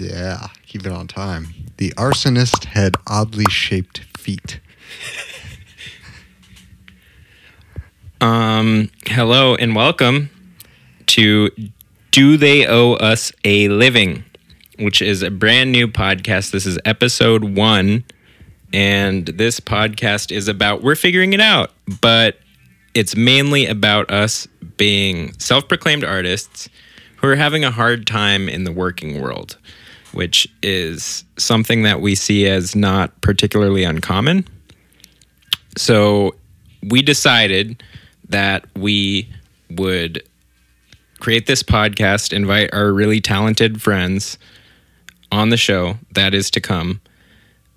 Yeah, keep it on time. The arsonist had oddly shaped feet. Um, hello and welcome to Do They Owe Us a Living, which is a brand new podcast. This is episode one, and this podcast is about we're figuring it out, but it's mainly about us being self proclaimed artists who are having a hard time in the working world, which is something that we see as not particularly uncommon. So we decided that we would create this podcast, invite our really talented friends on the show that is to come,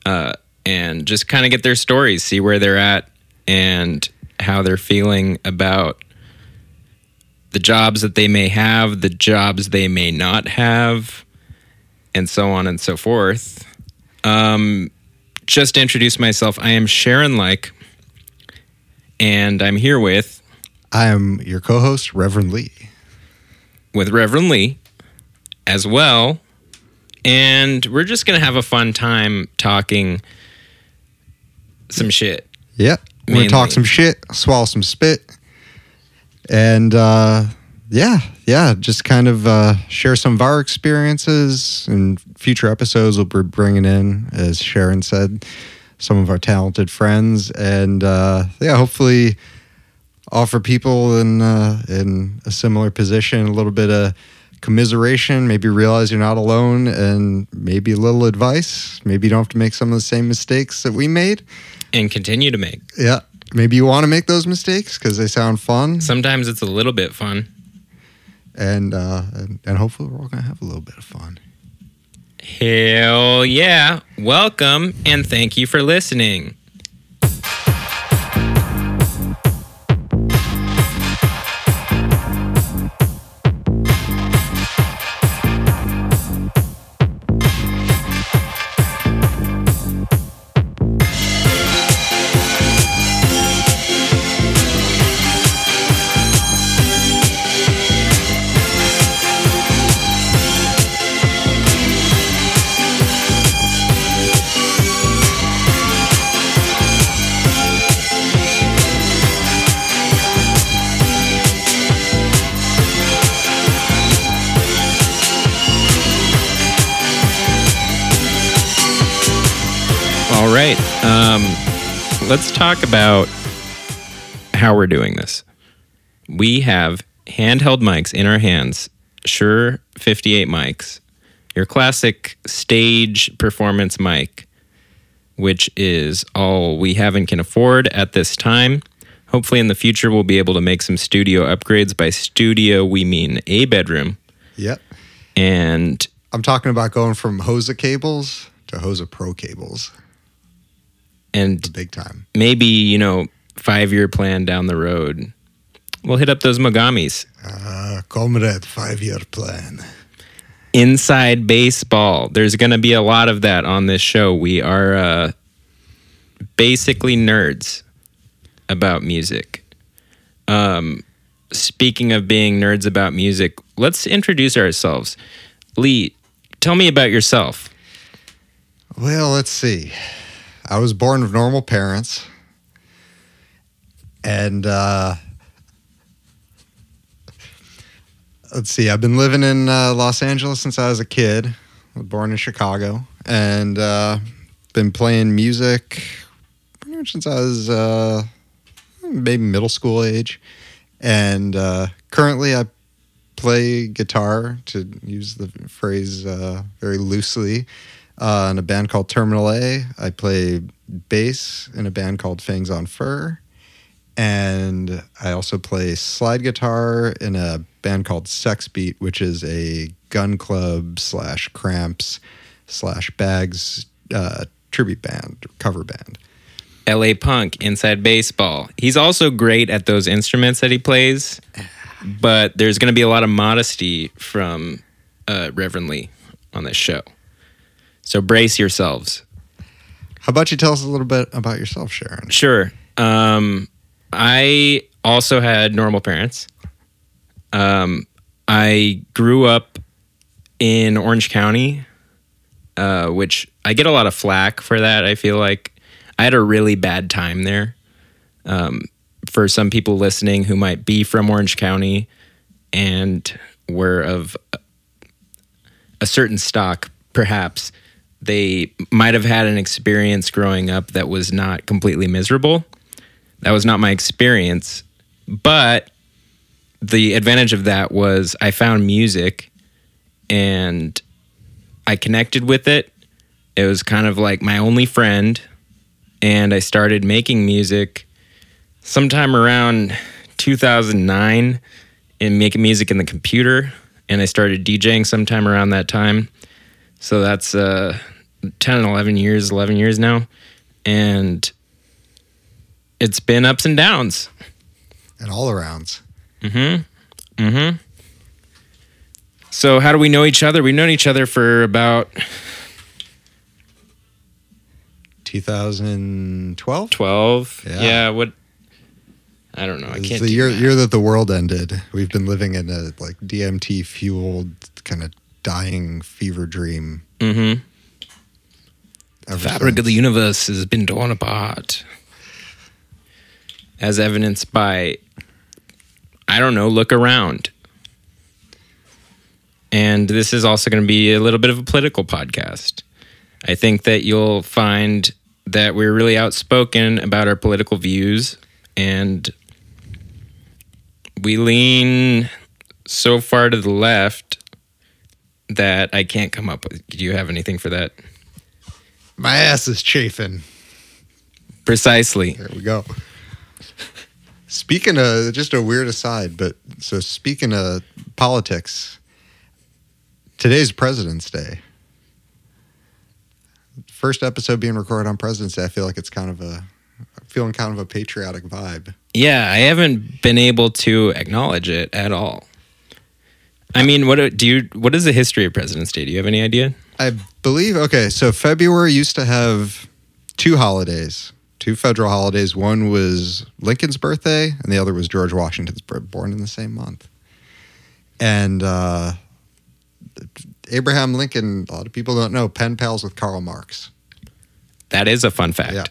uh, and just kind of get their stories, see where they're at, and how they're feeling about the jobs that they may have, the jobs they may not have, and so on and so forth. Um, just to introduce myself, I am Sharon Like, and I'm here with I am your co host, Reverend Lee. with Reverend Lee as well. And we're just going to have a fun time talking some shit. Yep. We're going to talk some shit, swallow some spit, and uh, yeah, yeah, just kind of uh, share some of our experiences. In future episodes, we'll be bringing in, as Sharon said, some of our talented friends, and uh, yeah, hopefully offer people in uh, in a similar position a little bit of commiseration, maybe realize you're not alone, and maybe a little advice. Maybe you don't have to make some of the same mistakes that we made. And continue to make. Yeah. Maybe you want to make those mistakes because they sound fun, Sometimes it's a little bit fun. And, uh, and and hopefully we're all gonna have a little bit of fun. Hell yeah. Welcome and thank you for listening. Let's talk about how we're doing this. We have handheld mics in our hands, Shure 58 mics, your classic stage performance mic, which is all we have and can afford at this time. Hopefully, in the future, we'll be able to make some studio upgrades. By studio, we mean a bedroom. Yep. And I'm talking about going from Hosa cables to Hosa Pro cables. And big time. maybe you know five year plan down the road we'll hit up those mogamis Uh, comrade, five year plan. inside baseball there's going to be a lot of that on this show we are uh, basically nerds about music um, speaking of being nerds about music let's introduce ourselves lee tell me about yourself Well, let's see. I was born of normal parents, and uh, let's see. I've been living in uh, Los Angeles since I was a kid. Born in Chicago, and uh, been playing music pretty much since I was uh, maybe middle school age. And uh, currently, I play guitar, to use the phrase uh, very loosely, uh, in a band called Terminal A. I play bass in a band called Fangs on Fur. And I also play slide guitar in a band called Sex Beat, which is a gun club slash cramps slash bags uh, tribute band, cover band. la punk inside baseball he's also great at those instruments that he plays but there's going to be a lot of modesty from uh, reverend lee on this show so brace yourselves How about you tell us a little bit about yourself, Sharon? Sure. Um, I also had normal parents. Um, I grew up in Orange County, uh, which I get a lot of flack for that. I feel like I had a really bad time there. Um, for some people listening who might be from Orange County and were of a certain stock, perhaps they might have had an experience growing up that was not completely miserable. That was not my experience. But the advantage of that was I found music and I connected with it. It was kind of like my only friend. And I started making music sometime around 2009 and making music in the computer. And I started DJing sometime around that time. So that's uh, 10, 11 years, 11 years now. And it's been ups and downs. And all arounds. Mhm. Mhm. So how do we know each other? We've known each other for about 2012? 12. Yeah. Yeah, what I don't know. I can't the do year, math. year that the world ended. We've been living in a like DMT fueled kind of dying fever dream. Mhm. Ever fabric of the universe has been torn apart. As evidenced by, I don't know, look around. And this is also going to be a little bit of a political podcast. I think that you'll find that we're really outspoken about our political views and we lean so far to the left that I can't come up with. Do you have anything for that? My ass is chafing. Precisely. There we go. Speaking of just a weird aside, but so speaking of politics, today's President's Day. First episode being recorded on President's Day, I feel like it's kind of a I'm feeling kind of a patriotic vibe. Yeah, I haven't been able to acknowledge it at all. I mean, what do you? What is the history of President's Day? Do you have any idea? I believe okay, so February used to have two holidays, two federal holidays. One was Lincoln's birthday, and the other was George Washington's birth, born in the same month. And uh, Abraham Lincoln, a lot of people don't know, pen pals with Karl Marx. That is a fun fact. Yeah.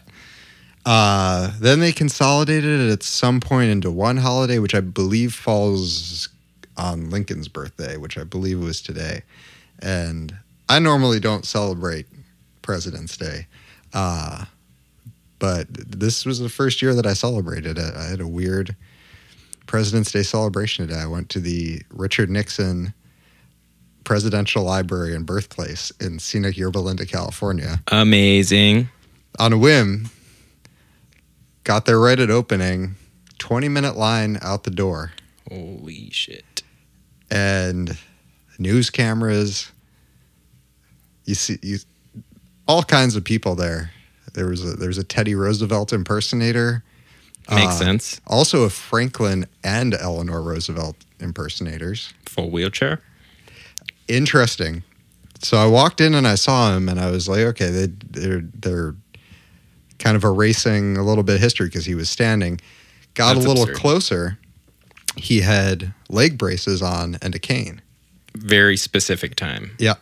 Uh, then they consolidated it at some point into one holiday, which I believe falls on Lincoln's birthday, which I believe was today. And I normally don't celebrate President's Day, uh, but this was the first year that I celebrated it. I had a weird President's Day celebration today. I went to the Richard Nixon Presidential Library and Birthplace in scenic Yorba Linda, California Amazing. on a whim, got there right at opening, 20 minute line out the door, Holy shit. and news cameras. You see, you, all kinds of people there. There was a there's a Teddy Roosevelt impersonator, Makes Uh, sense. also a Franklin and Eleanor Roosevelt impersonators. Full wheelchair. Interesting. So I walked in and I saw him, and I was like, okay, they, they're they're kind of erasing a little bit of history because he was standing. Got That's a little absurd. closer. He had leg braces on and a cane. Very specific time. Yeah,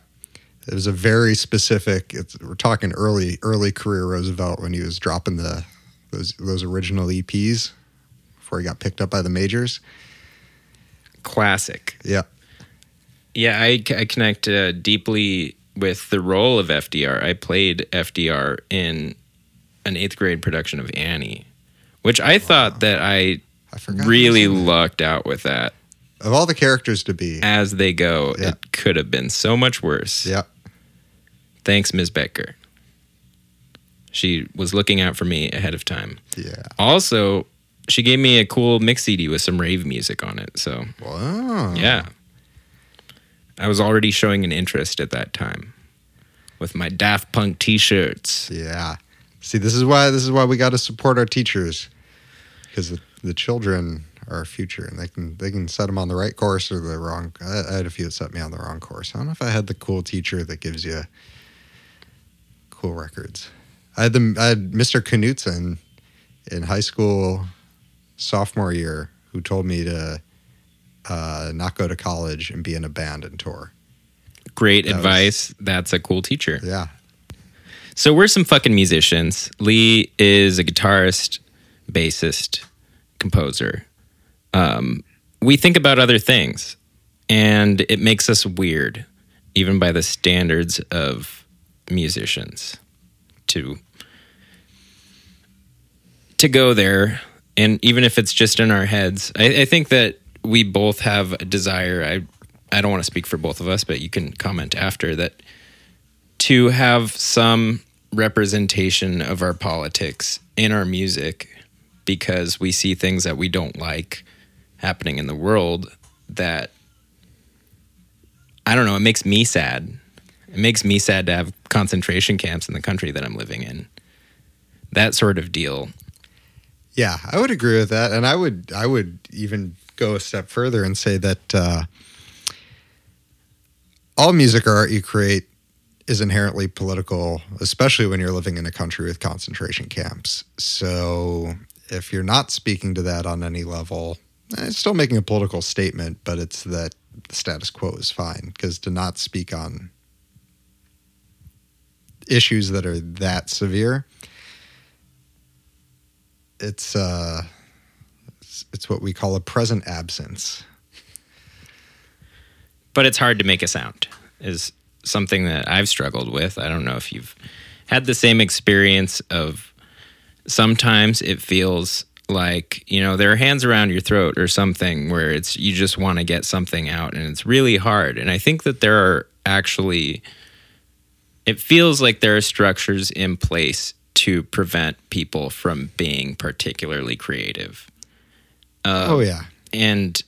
it was a very specific. It's, we're talking early early career Roosevelt when he was dropping the those those original EPs before he got picked up by the majors. Classic. Yeah, Yeah, I, I connect uh, deeply with the role of FDR. I played FDR in an eighth grade production of Annie, which I thought that I I really lucked out with that. of all the characters to be. As they go, Yeah. it could have been so much worse. Yeah, Thanks, Ms. Becker. She was looking out for me ahead of time. yeah. Also, she gave me a cool mix CD with some rave music on it. So, Wow. yeah. I was already showing an interest at that time with my Daft Punk t shirts. Yeah. See, this is why this is why we got to support our teachers because the, the children are our future, and they can they can set them on the right course or the wrong. I, I had a few that set me on the wrong course. I don't know if I had the cool teacher that gives you cool records. I had the I had Mr. Knutson in high school sophomore year who told me to uh, not go to college and be in a band and tour. great That was- advice. That's a cool teacher. Yeah. So we're some fucking musicians. Lee is a guitarist, bassist, composer. Um, we think about other things, and it makes us weird, even by the standards of musicians. To to go there, and even if it's just in our heads, I, I think that we both have a desire. I I don't want to speak for both of us, but you can comment after that to have some representation of our politics in our music because we see things that we don't like happening in the world that I don't know, it makes me sad. It makes me sad to have concentration camps in the country that I'm living in. That sort of deal. Yeah, I would agree with that, and I would I would even go a step further and say that uh, all music or art you create is inherently political, especially when you're living in a country with concentration camps. So if you're not speaking to that on any level, eh, it's still making a political statement, but it's that the status quo is fine because to not speak on issues that are that severe it's uh it's, it's what we call a present absence but it's hard to make a sound is something that I've struggled with. I don't know if you've had the same experience of sometimes it feels like, you know, there are hands around your throat or something where it's you just want to get something out and it's really hard. And I think that there are actually it feels like there are structures in place to prevent people from being particularly creative. Uh, oh yeah and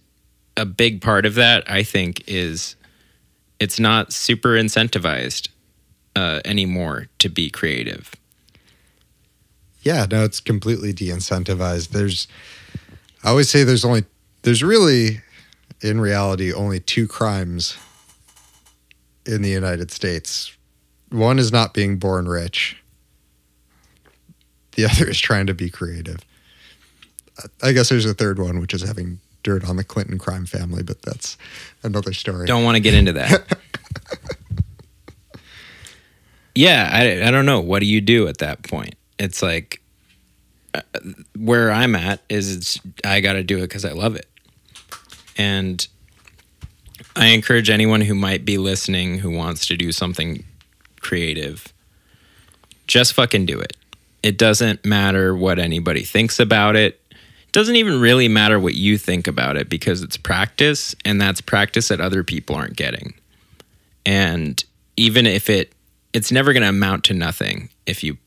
a big part of that, I think, is it's not super incentivized uh, anymore to be creative. yeah no it's completely de-incentivized there's i always say there's only there's really in reality only two crimes in the united states one is not being born rich the other is trying to be creative i guess there's a third one which is having dirt on the clinton crime family but that's another story Don't want to get into that. yeah, I, I don't know. What do you do at that point? It's like uh, where I'm at is it's, I got to do it because I love it. And I encourage anyone who might be listening who wants to do something creative, just fucking do it. It doesn't matter what anybody thinks about it. It doesn't even really matter what you think about it because it's practice and that's practice that other people aren't getting. And even if it it's never going to amount to nothing if you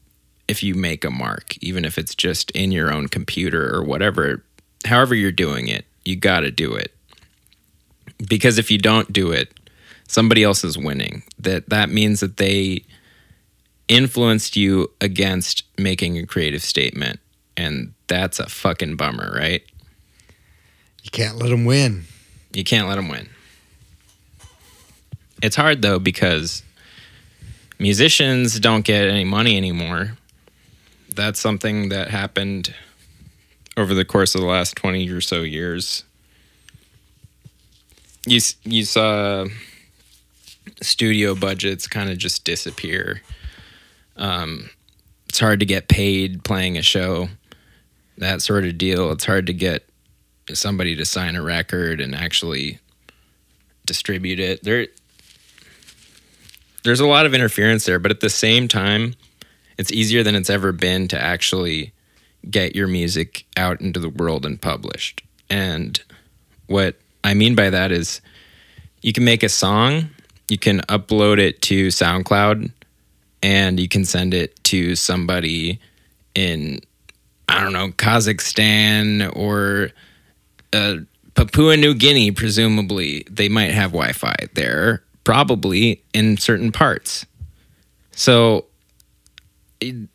if you make a mark, even if it's just in your own computer or whatever, however you're doing it, you got to do it. Because if you don't do it, somebody else is winning. That that means that they influenced you against making a creative statement and that's a fucking bummer, right? you can't let them win You can't let them win. It's hard though because musicians don't get any money anymore. That's something that happened over the course of the last 20 or so years. You you saw studio budgets kind of just disappear. Um, it's hard to get paid playing a show, that sort of deal. It's hard to get somebody to sign a record and actually distribute it. There there's a lot of interference there, but at the same time, it's easier than it's ever been to actually get your music out into the world and published. And what I mean by that is you can make a song, you can upload it to SoundCloud, and you can send it to somebody in I don't know, Kazakhstan or uh, Papua New Guinea, presumably, they might have Wi Fi there, probably in certain parts. So it-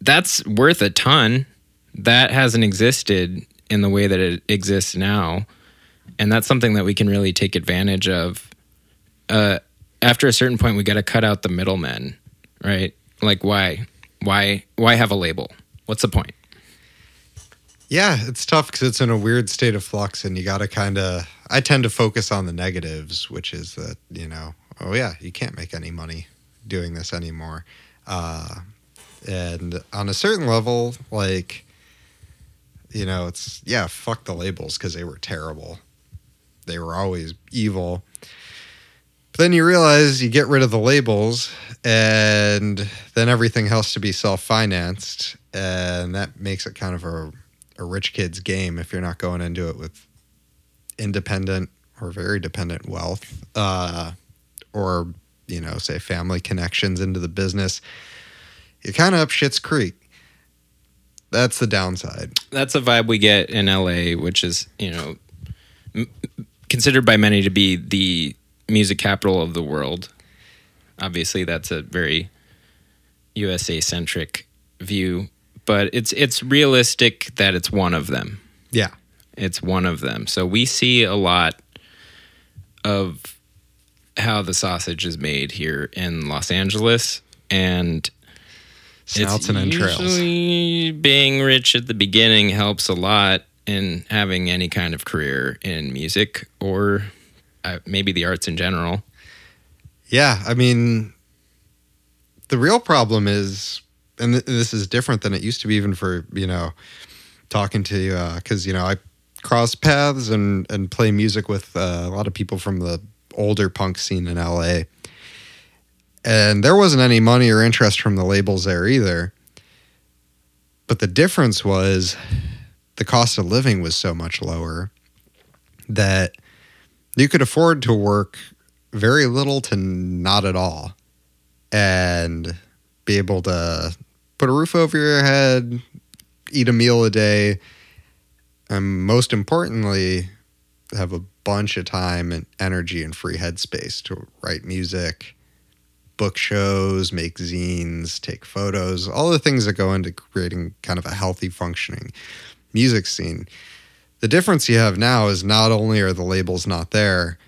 that's worth a ton. That hasn't existed in the way that it exists now. And that's something that we can really take advantage of. Uh, after a certain point, we got to cut out the middlemen, right? Like, why? Why? Why have a label? What's the point? Yeah, it's tough because it's in a weird state of flux, and you got to kind of. I tend to focus on the negatives, which is that you know oh yeah, you can't make any money doing this anymore. Uh, and on a certain level, like, you know, it's yeah, fuck the labels because they were terrible. They were always evil. But then you realize you get rid of the labels, and then everything has to be self financed, and that makes it kind of a, a rich kid's game if you're not going into it with independent or very dependent wealth, uh, or you know, say family connections into the business. You're kind of up shit's creek. That's the downside. That's a vibe we get in LA, which is you know m- considered by many to be the music capital of the world. Obviously, that's a very USA centric view, but it's it's realistic that it's one of them. Yeah. It's one of them. So we see a lot of how the sausage is made here in Los Angeles, and Snouts it's and entrails. being rich at the beginning helps a lot in having any kind of career in music or maybe the arts in general. Yeah, I mean, the real problem is, and th- this is different than it used to be, even for you know, talking to because you know I cross paths and and play music with uh, a lot of people from the older punk scene in LA, and there wasn't any money or interest from the labels there either. But the difference was the cost of living was so much lower that you could afford to work very little to not at all and be able to put a roof over your head, eat a meal a day, and most importantly, have a bunch of time and energy and free headspace to write music, book shows, make zines, take photos, all the things that go into creating kind of a healthy functioning music scene. The difference you have now is not only are the labels not there,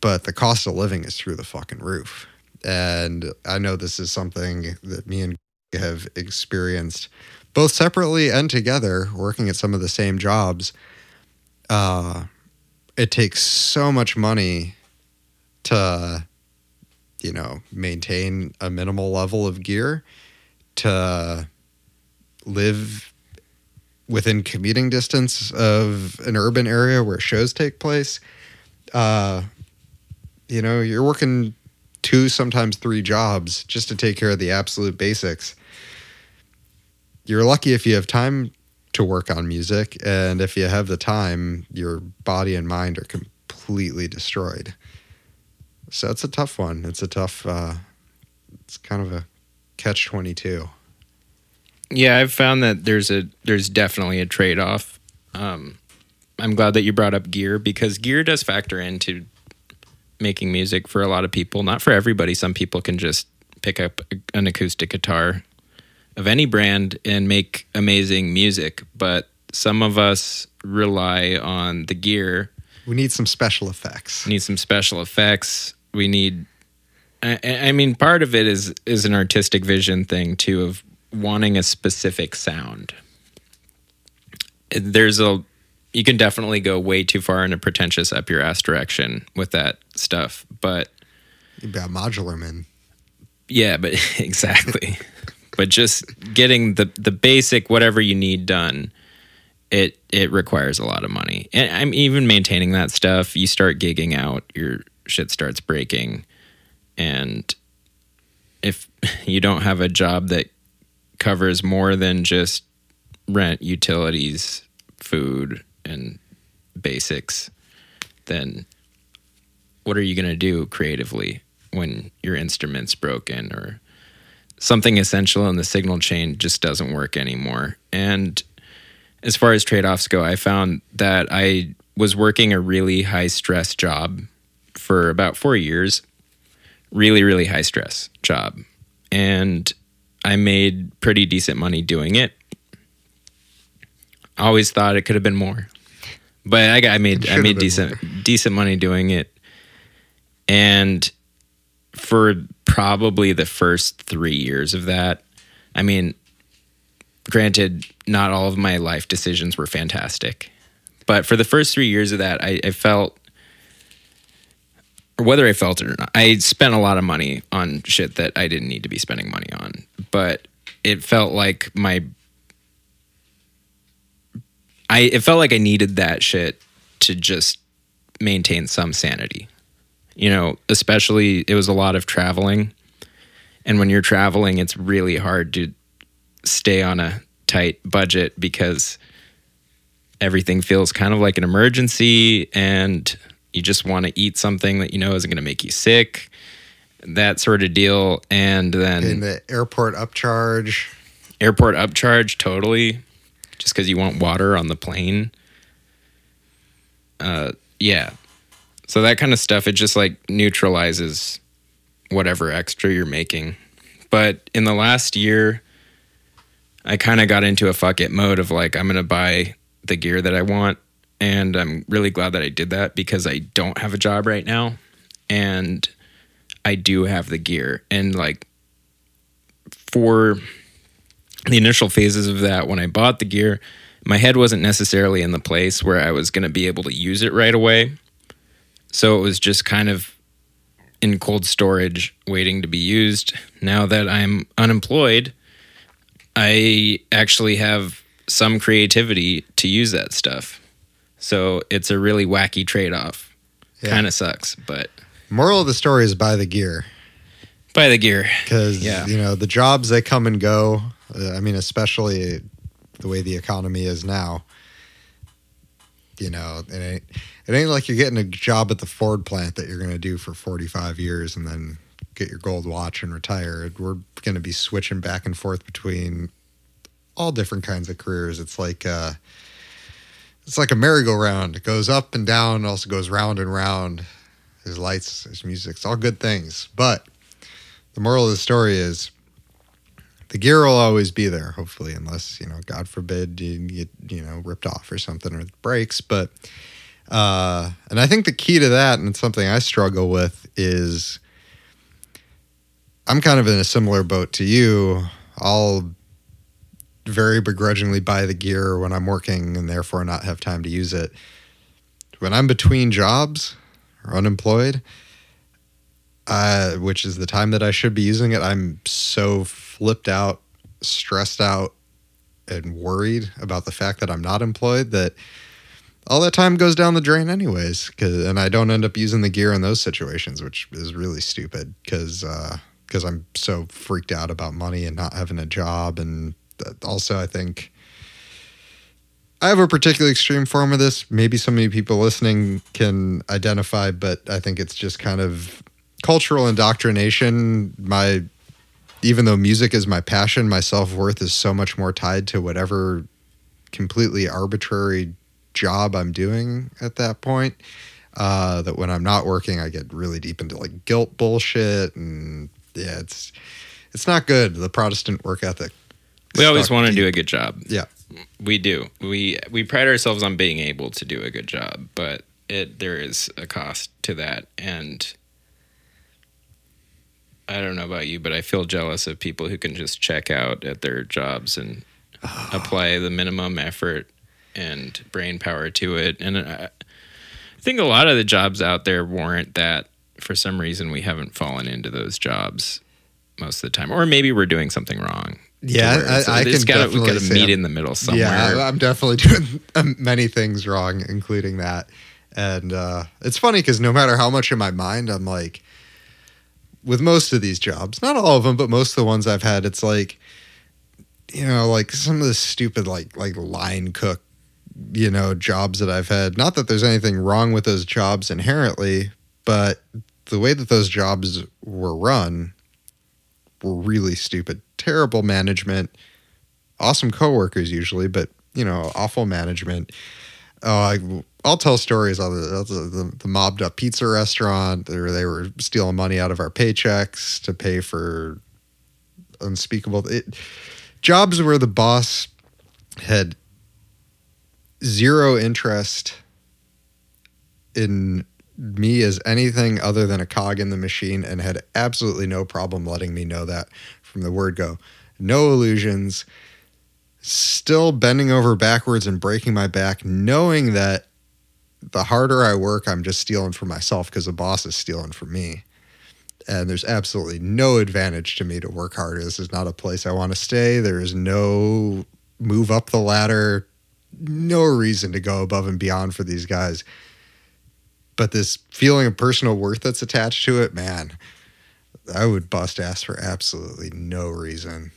but the cost of living is through the fucking roof. And I know this is something that me and have experienced both separately and together, working at some of the same jobs. Uh, it takes so much money to, you know, maintain a minimal level of gear, to live within commuting distance of an urban area where shows take place. Uh, you know, you're working two, sometimes three jobs just to take care of the absolute basics. You're lucky if you have time to work on music, and if you have the time, your body and mind are completely destroyed. So it's a tough one. It's a tough. Uh, it's kind of a catch twenty two. Yeah, I've found that there's a there's definitely a trade off. Um, I'm glad that you brought up gear because gear does factor into making music for a lot of people. Not for everybody. Some people can just pick up an acoustic guitar of any brand and make amazing music, but some of us rely on the gear. We need some special effects. We need some special effects. We need. I, I mean, part of it is is an artistic vision thing too of wanting a specific sound. There's a you can definitely go way too far in a pretentious up your ass direction with that stuff, but got modular man. yeah, but exactly. but just getting the the basic whatever you need done, it it requires a lot of money. And I'm even maintaining that stuff. You start gigging out, your shit starts breaking, and if you don't have a job that covers more than just rent, utilities, food, and basics, then what are you going to do creatively when your instrument's broken or something essential in the signal chain just doesn't work anymore? And as far as trade offs go, I found that I was working a really high stress job for about four years, really, really high stress job. And I made pretty decent money doing it. I always thought it could have been more, but I got I made I made decent decent money doing it, and for probably the first three years of that, I mean, granted, not all of my life decisions were fantastic, but for the first three years of that, I, I felt whether I felt it or not. I spent a lot of money on shit that I didn't need to be spending money on, but it felt like my I it felt like I needed that shit to just maintain some sanity. You know, especially it was a lot of traveling. And when you're traveling, it's really hard to stay on a tight budget because everything feels kind of like an emergency and you just want to eat something that you know isn't going to make you sick that sort of deal and then In the airport upcharge. airport upcharge totally. Just because you want water on the plane. Uh yeah. So that kind of stuff it just like neutralizes whatever extra you're making. But in the last year i kind of got into a fuck it mode of like i'm gonna buy the gear that i want and i'm really glad that i did that because i don't have a job right now and i do have the gear and like for the initial phases of that when I bought the gear, my head wasn't necessarily in the place where I was going to be able to use it right away. So it was just kind of in cold storage waiting to be used. Now that I'm unemployed, I actually have some creativity to use that stuff. So it's a really wacky trade off. Yeah. Kind of sucks, but Moral of the story is buy the gear buy the gear. because Yeah. you know the jobs they come and go. Uh, I mean, especially the way the economy is now. You know, it ain't it ain't like you're getting a job at the Ford plant that you're going to do for 45 years and then get your gold watch and retire. We're going to be switching back and forth between all different kinds of careers. It's like uh, it's like a merry-go-round. It goes up and down, also goes round and round. There's lights, there's music. It's all good things, but the moral of the story is the gear will always be there, hopefully, unless, you know, God forbid you get, you know, ripped off or something or it breaks. But, uh, and I think the key to that, and it's something I struggle with, is I'm kind of in a similar boat to you. I'll very begrudgingly buy the gear when I'm working and therefore not have time to use it. When I'm between jobs or unemployed, uh, which is the time that I should be using it, I'm so flipped out, stressed out, and worried about the fact that I'm not employed that all that time goes down the drain anyways. and I don't end up using the gear in those situations, which is really stupid because because I'm so freaked out about money and not having a job, and also I think. I have a particularly extreme form of this. Maybe so many people listening can identify, but I think it's just kind of cultural indoctrination. My even though music is my passion, my self worth is so much more tied to whatever completely arbitrary job I'm doing at that point. Uh, that when I'm not working, I get really deep into like guilt bullshit, and yeah, it's it's not good. The Protestant work ethic. We always want to do a good job. Yeah. We do. We we pride ourselves on being able to do a good job, but it there is a cost to that and I don't know about you, but I feel jealous of people who can just check out at their jobs and apply the minimum effort and brain power to it. And I, I think a lot of the jobs out there warrant that. For some reason, we haven't fallen into those jobs most of the time, or maybe we're doing something wrong. Yeah, I- I can gotta, definitely got to meet I'm- in the middle somewhere. Yeah, I'm definitely doing um, many things wrong, including that. And uh, it's funny because no matter how much in my mind, I'm like, with most of these jobs, not all of them, but most of the ones I've had, it's like, you know, like some of the stupid like like line cook, you know, jobs that I've had. Not that there's anything wrong with those jobs inherently, but the way that those jobs were run were really stupid. Terrible management, awesome coworkers usually, but you know, awful management. Uh, I, I'll tell stories of the, the, the, the mobbed up pizza restaurant where they were stealing money out of our paychecks to pay for unspeakable it, jobs where the boss had zero interest in me as anything other than a cog in the machine and had absolutely no problem letting me know that from the word go. No illusions, still bending over backwards and breaking my back, knowing that the harder I work, I'm just stealing from myself because the boss is stealing from me. And there's absolutely no advantage to me to work harder. This is not a place I want to stay. There is no move up the ladder, no reason to go above and beyond for these guys. But this feeling of personal worth that's attached to it, man, I would bust ass for absolutely no reason.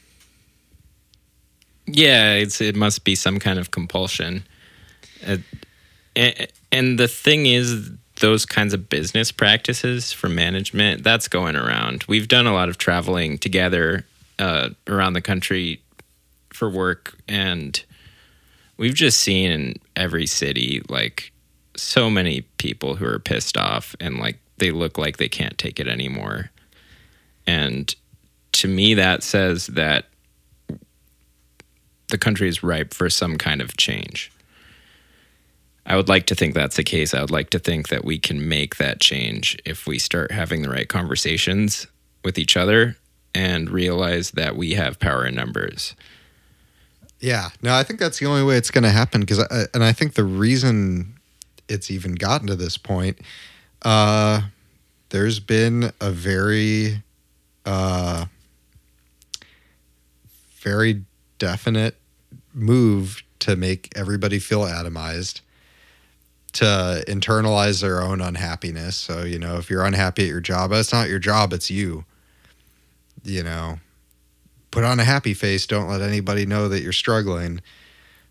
Yeah, it's it must be some kind of compulsion. Uh, and, and the thing is those kinds of business practices for management that's going around. We've done a lot of traveling together uh, around the country for work and we've just seen in every city like so many people who are pissed off and like they look like they can't take it anymore. And to me that says that the country is ripe for some kind of change. I would like to think that's the case. I would like to think that we can make that change if we start having the right conversations with each other and realize that we have power in numbers. Yeah, no, I think that's the only way it's going to happen. Because, and I think the reason it's even gotten to this point, uh, there's been a very, uh, very definite move to make everybody feel atomized to internalize their own unhappiness. So, you know, if you're unhappy at your job, it's not your job, it's you. You know, put on a happy face, don't let anybody know that you're struggling.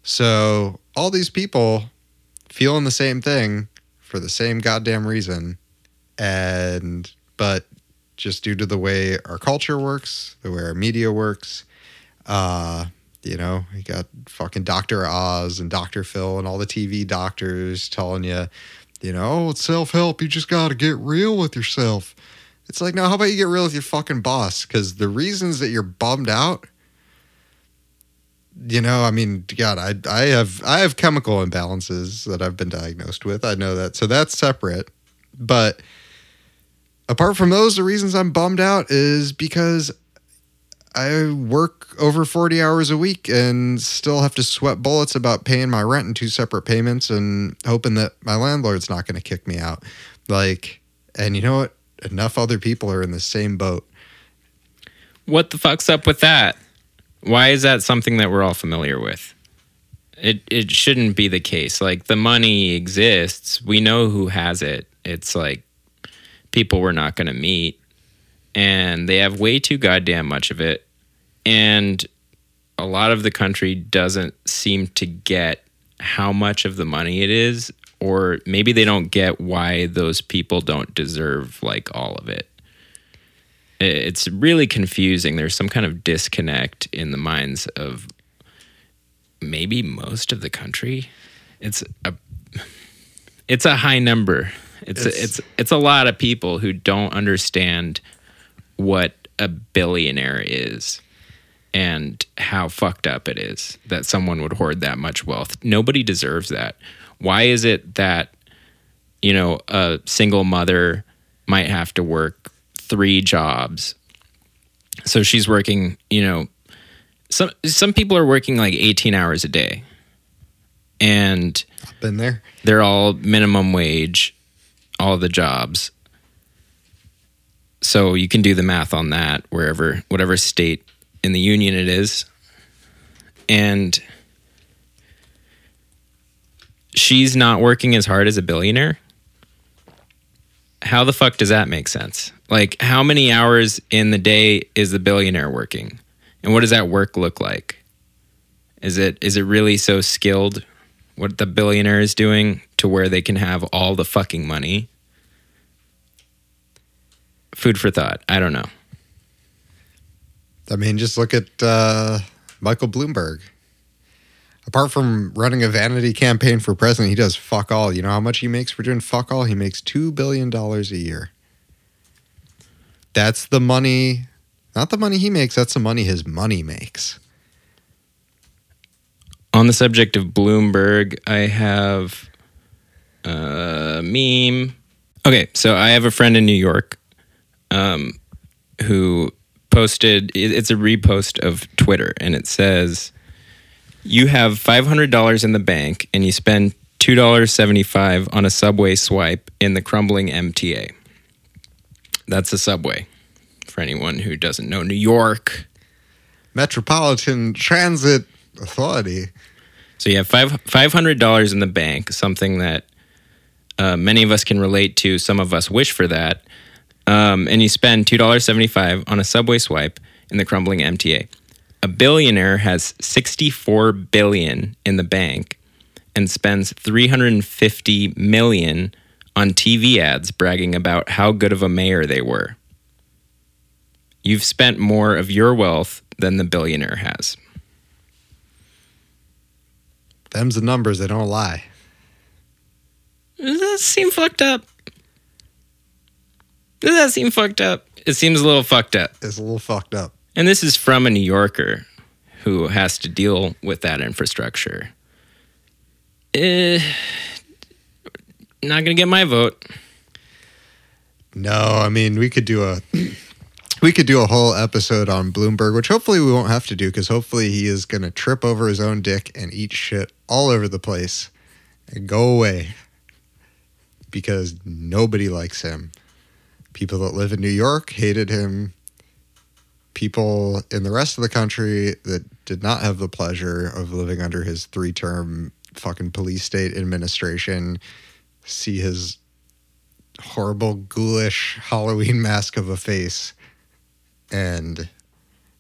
So, all these people feeling the same thing for the same goddamn reason and but just due to the way our culture works, the way our media works, uh you know, you got fucking Dr. Oz and Dr. Phil and all the TV doctors telling you, you know, oh, it's self help. You just got to get real with yourself. It's like, no, how about you get real with your fucking boss? Because the reasons that you're bummed out, you know, I mean, God, I, I have I have chemical imbalances that I've been diagnosed with. I know that, so that's separate. But apart from those, the reasons I'm bummed out is because I work over 40 hours a week and still have to sweat bullets about paying my rent in two separate payments and hoping that my landlord's not going to kick me out. Like, and you know what? Enough other people are in the same boat. What the fuck's up with that? Why is that something that we're all familiar with? It it shouldn't be the case. Like the money exists. We know who has it. It's like people we're not going to meet and they have way too goddamn much of it and a lot of the country doesn't seem to get how much of the money it is or maybe they don't get why those people don't deserve like all of it. It's really confusing. There's some kind of disconnect in the minds of maybe most of the country. It's a it's a high number it's it's a, it's, it's a lot of people who don't understand what a billionaire is and how fucked up it is that someone would hoard that much wealth. Nobody deserves that. Why is it that, you know, a single mother might have to work three jobs? So she's working, you know, some some people are working like 18 hours a day. And I've been there. They're all minimum wage, all the jobs. So you can do the math on that wherever whatever state in the union it is. And she's not working as hard as a billionaire. How the fuck does that make sense? Like, how many hours in the day is the billionaire working? And what does that work look like? Is it is it really so skilled what the billionaire is doing to where they can have all the fucking money? Food for thought. I don't know. I mean, just look at uh, Michael Bloomberg. Apart from running a vanity campaign for president, he does fuck all. You know how much he makes for doing fuck all? He makes $2 billion a year. That's the money, not the money he makes, that's the money his money makes. On the subject of Bloomberg, I have a meme. Okay, so I have a friend in New York um, who posted it's a repost of Twitter and it says you have $500 in the bank and you spend $2.75 on a subway swipe in the crumbling MTA. That's a subway for anyone who doesn't know New York. Metropolitan Transit Authority. So you have five five hundred dollars in the bank, something that uh, many of us can relate to. Some of us wish for that, um, and you spend two dollars seventy five on a subway swipe in the crumbling MTA. A billionaire has sixty four billion in the bank and spends three hundred and fifty million on TV ads bragging about how good of a mayor they were. You've spent more of your wealth than the billionaire has. Them's the numbers, they don't lie. Does that seem fucked up? Does that seem fucked up? It seems a little fucked up. It's a little fucked up. And this is from a New Yorker who has to deal with that infrastructure. Eh, not going to get my vote. No, I mean we could do a we could do a whole episode on Bloomberg, which hopefully we won't have to do because hopefully he is going to trip over his own dick and eat shit all over the place and go away because nobody likes him. People that live in New York hated him. People in the rest of the country that did not have the pleasure of living under his three term fucking police state administration see his horrible, ghoulish Halloween mask of a face and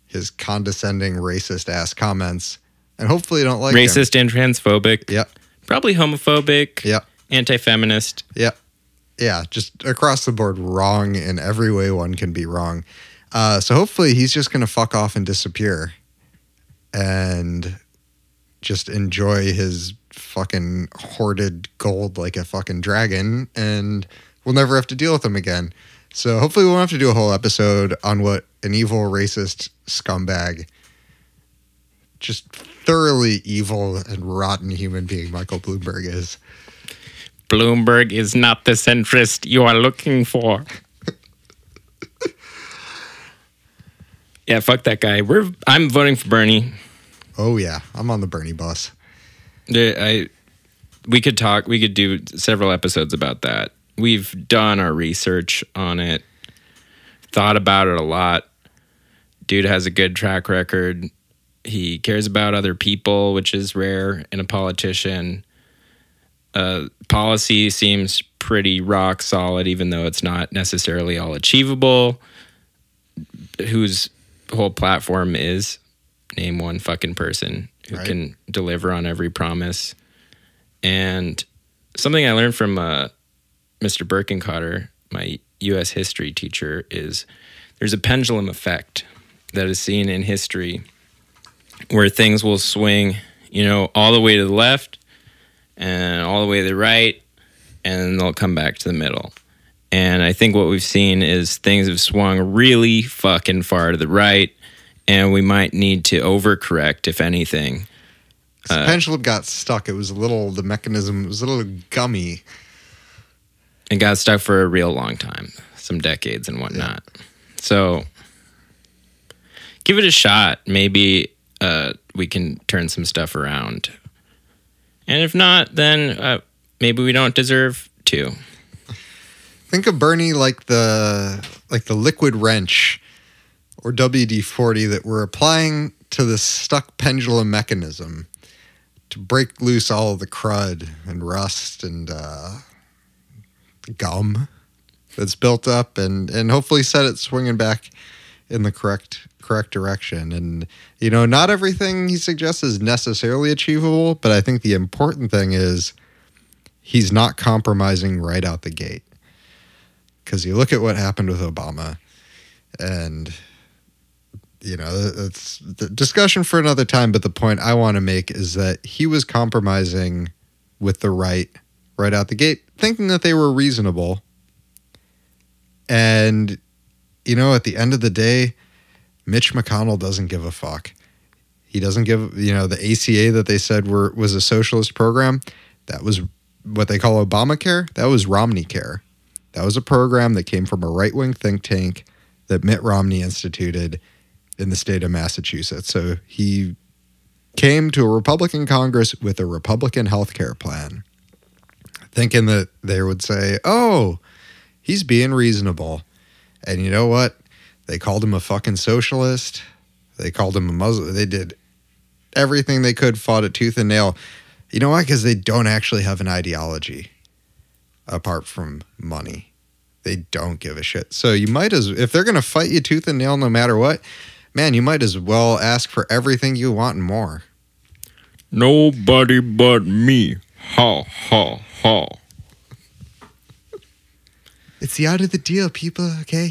his condescending, racist ass comments. And hopefully don't like him. Racist and transphobic. Yep. Probably homophobic. Yep. Anti feminist. Yeah, Yeah, just across the board, wrong in every way one can be wrong. Uh, so hopefully he's just going to fuck off and disappear and just enjoy his fucking hoarded gold like a fucking dragon and we'll never have to deal with him again. So hopefully we won't have to do a whole episode on what an evil racist scumbag just thoroughly evil and rotten human being Michael Bloomberg is. Bloomberg is not the centrist you are looking for. yeah, fuck that guy. We're I'm voting for Bernie. Oh yeah, I'm on the Bernie bus. The- I we could talk. We could do several episodes about that. We've done our research on it, thought about it a lot. Dude has a good track record. He cares about other people, which is rare in a politician. Uh, policy seems pretty rock solid, even though it's not necessarily all achievable. Whose whole platform is name one fucking person who Right. can deliver on every promise. And something I learned from uh, Mr. Birkencotter, my U.S. history teacher, is there's a pendulum effect that is seen in history where things will swing, you know, all the way to the left and all the way to the right, and they'll come back to the middle. And I think what we've seen is things have swung really fucking far to the right, and we might need to overcorrect, if anything. The pendulum got stuck. It was a little, the mechanism was a little gummy. and got stuck for a real long time, some decades and whatnot. So give it a shot. Maybe uh, we can turn some stuff around. And if not, then uh, maybe we don't deserve to. Think of Bernie like the like the liquid wrench or WD forty that we're applying to the stuck pendulum mechanism to break loose all the crud and rust and uh, gum that's built up and and hopefully set it swinging back in the correct correct direction. And you know not everything he suggests is necessarily achievable but i think the important thing is he's not compromising right out the gate. Because you look at what happened with obama and you know it's the discussion for another time but the point i want to make is that he was compromising with the right right out the gate thinking that they were reasonable. And you know at the end of the day mitch mcconnell doesn't give a fuck. He doesn't give you know the aca that they said were was a socialist program that was what they call obamacare that was romney care. That was a program that came from a right-wing think tank that mitt romney instituted in the state of massachusetts. So he came to a republican congress with a republican health care plan thinking that they would say, "Oh, he's being reasonable," and you know what? They called him a fucking socialist. They called him a Muslim. They did everything they could, fought it tooth and nail. You know why? Because they don't actually have an ideology apart from money. They don't give a shit. So you might as if they're gonna fight you tooth and nail no matter what, man, you might as well ask for everything you want and more. Nobody but me. Ha ha ha. It's the art of the deal, people. Okay,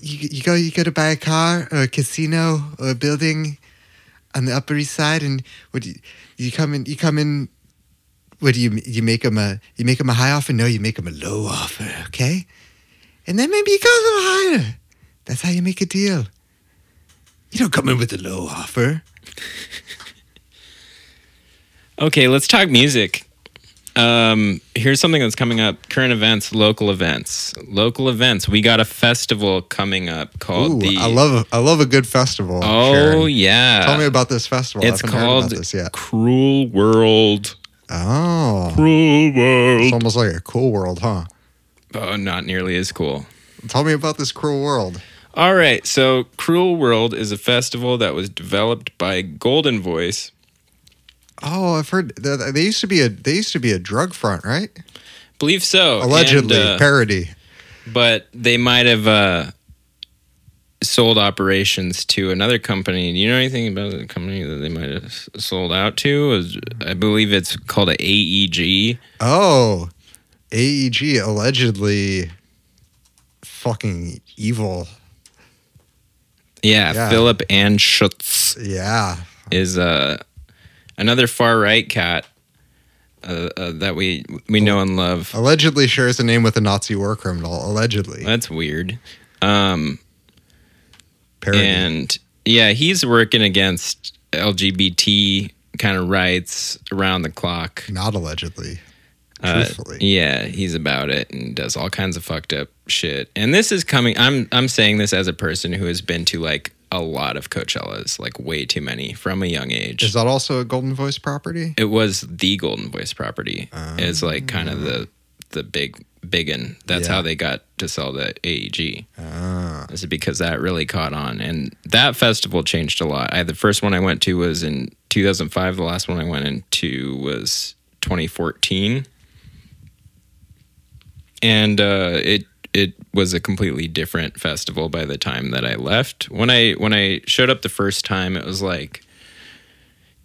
you, you, go you go to buy a car or a casino or a building on the Upper East Side, and what you, you come in? You come in. What do you you make them a you make them a high offer? No, you make them a low offer. Okay, and then maybe you go a little higher. That's how you make a deal. You don't come in with a low offer. Okay, let's talk music. Um, here's something that's coming up: current events, local events, local events. We got a festival coming up called Ooh, the. I love I love a good festival. Oh Sharon. yeah, Tell me about this festival. It's I haven't heard called about this yet. Cruel World. Oh, Cruel World. it's almost like a cool world, huh? Oh, not nearly as cool. Tell me about this cruel world. All right, so Cruel World is a festival that was developed by Golden Voice. Oh, I've heard they used to be a they used to be a drug front, right? Believe so. Allegedly, and, uh, parody. but they might have uh, sold operations to another company. Do you know anything about the company that they might have sold out to? I believe it's called a AEG. Oh, AEG allegedly fucking evil. Yeah, Yeah. Philip Anschutz Yeah, is uh, another far right cat uh, uh, that we we know and love. allegedly shares a name with a Nazi war criminal. Allegedly, That's weird. Um, parody. and yeah, he's working against LGBT kind of rights around the clock. Not allegedly. Uh, Truthfully, yeah, he's about it and does all kinds of fucked up shit. And this is coming. I'm I'm saying this as a person who has been to like a lot of Coachellas, like way too many from a young age. is that also a Golden Voice property? it was the Golden Voice property. It's like kind of the the big biggin. That's Yeah. how they got to sell the AEG. Ah, Is it because that really caught on, and that festival changed a lot. I, the first one I went to was in 2005. The last one I went into was 2014, and uh, it it was a completely different festival by the time that I left. When I when I showed up the first time, it was like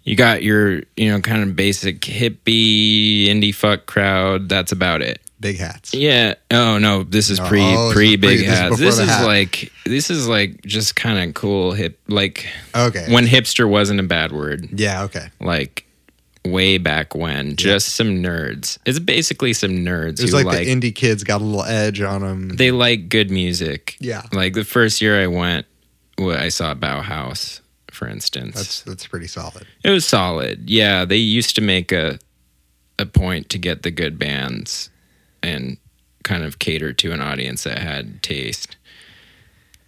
you got your you know kind of basic hippie indie fuck crowd. That's about it. big hats. Yeah. Oh no, this is Oh, pre oh, this pre big pre- this hats. before This is hat. like this is like just kind of cool hip like Okay. when hipster wasn't a bad word. yeah. Okay. Like way back when, just some nerds. It's basically some nerds It was like, like, the indie kids got a little edge on them. they like good music. Yeah. Like the first year I went, well, I saw Bauhaus, for instance. That's that's pretty solid. It was solid. Yeah, they used to make a a point to get the good bands and kind of cater to an audience that had taste.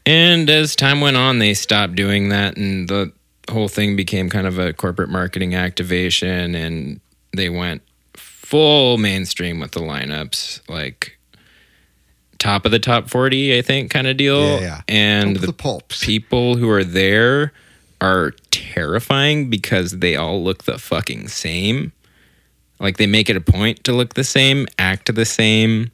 And as time went on, they stopped doing that, and the whole thing became kind of a corporate marketing activation, and they went full mainstream with the lineups, like top of the top 40, I think, kind of deal. Yeah, yeah. And the the pulps. people who are there are terrifying because they all look the fucking same. Like they make it a point to look the same, act the same,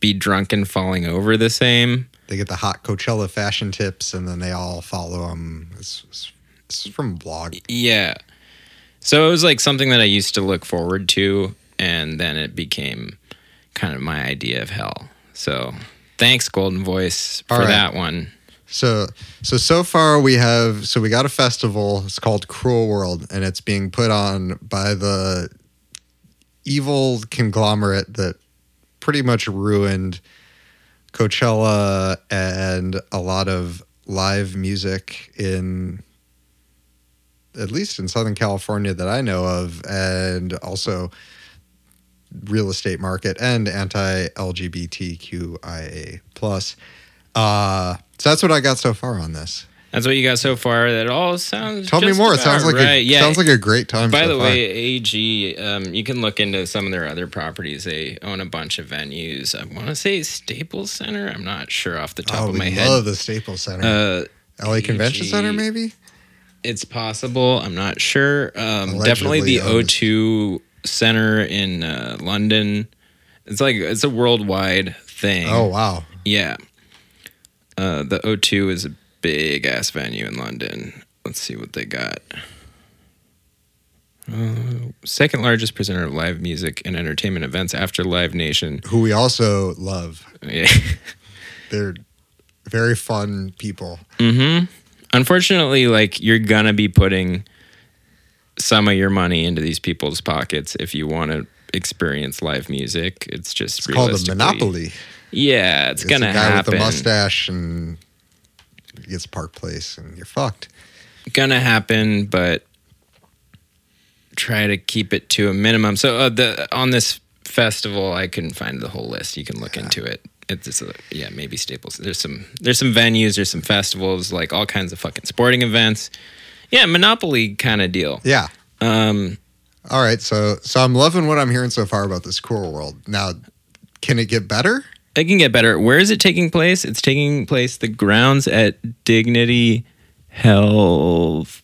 be drunk and falling over the same. They get the hot Coachella fashion tips, and then they all follow them. It's, it's, it's from a blog. Yeah. So it was like something that I used to look forward to, and then it became kind of my idea of hell. So thanks, Golden Voice, for right. that one. So so so far we have so we got a festival. It's called Cruel World, and it's being put on by the evil conglomerate that pretty much ruined Coachella and a lot of live music in at least in Southern California that I know of, and also real estate market and anti LGBTQIA plus. Uh, so that's what I got so far on this. That's what you got so far. That all sounds. Tell me more. It sounds like right. a yeah. sounds like a great time. By so the far. way, AEG, um, you can look into some of their other properties. They own a bunch of venues. I want to say Staples Center. I'm not sure off the top oh, of my love head. Love the Staples Center, Uh, LA Convention Center, maybe. It's possible. I'm not sure. Um, definitely the owns. O2 Center in uh, London. It's like it's a worldwide thing. Oh wow, Yeah. Uh, the O2 is a big ass venue in London. Let's see what they got. Uh, second largest presenter of live music and entertainment events after Live Nation. who we also love. Yeah. They're very fun people. hmm Unfortunately, like you're gonna be putting some of your money into these people's pockets if you want to experience live music. It's just It's called a monopoly. Yeah, it's, It's gonna a guy happen. with a mustache and gets park place, and you're fucked. gonna happen, but try to keep it to a minimum. So uh, the on this festival, I couldn't find the whole list. You can look into it. It's just a, yeah, maybe Staples. There's some there's some venues, there's some festivals, like all kinds of fucking sporting events. Yeah, Monopoly kind of deal. Yeah. Um, All right. So so I'm loving what I'm hearing so far about this cool world. Now, can it get better? it can get better. Where is it taking place? It's taking place the grounds at Dignity Health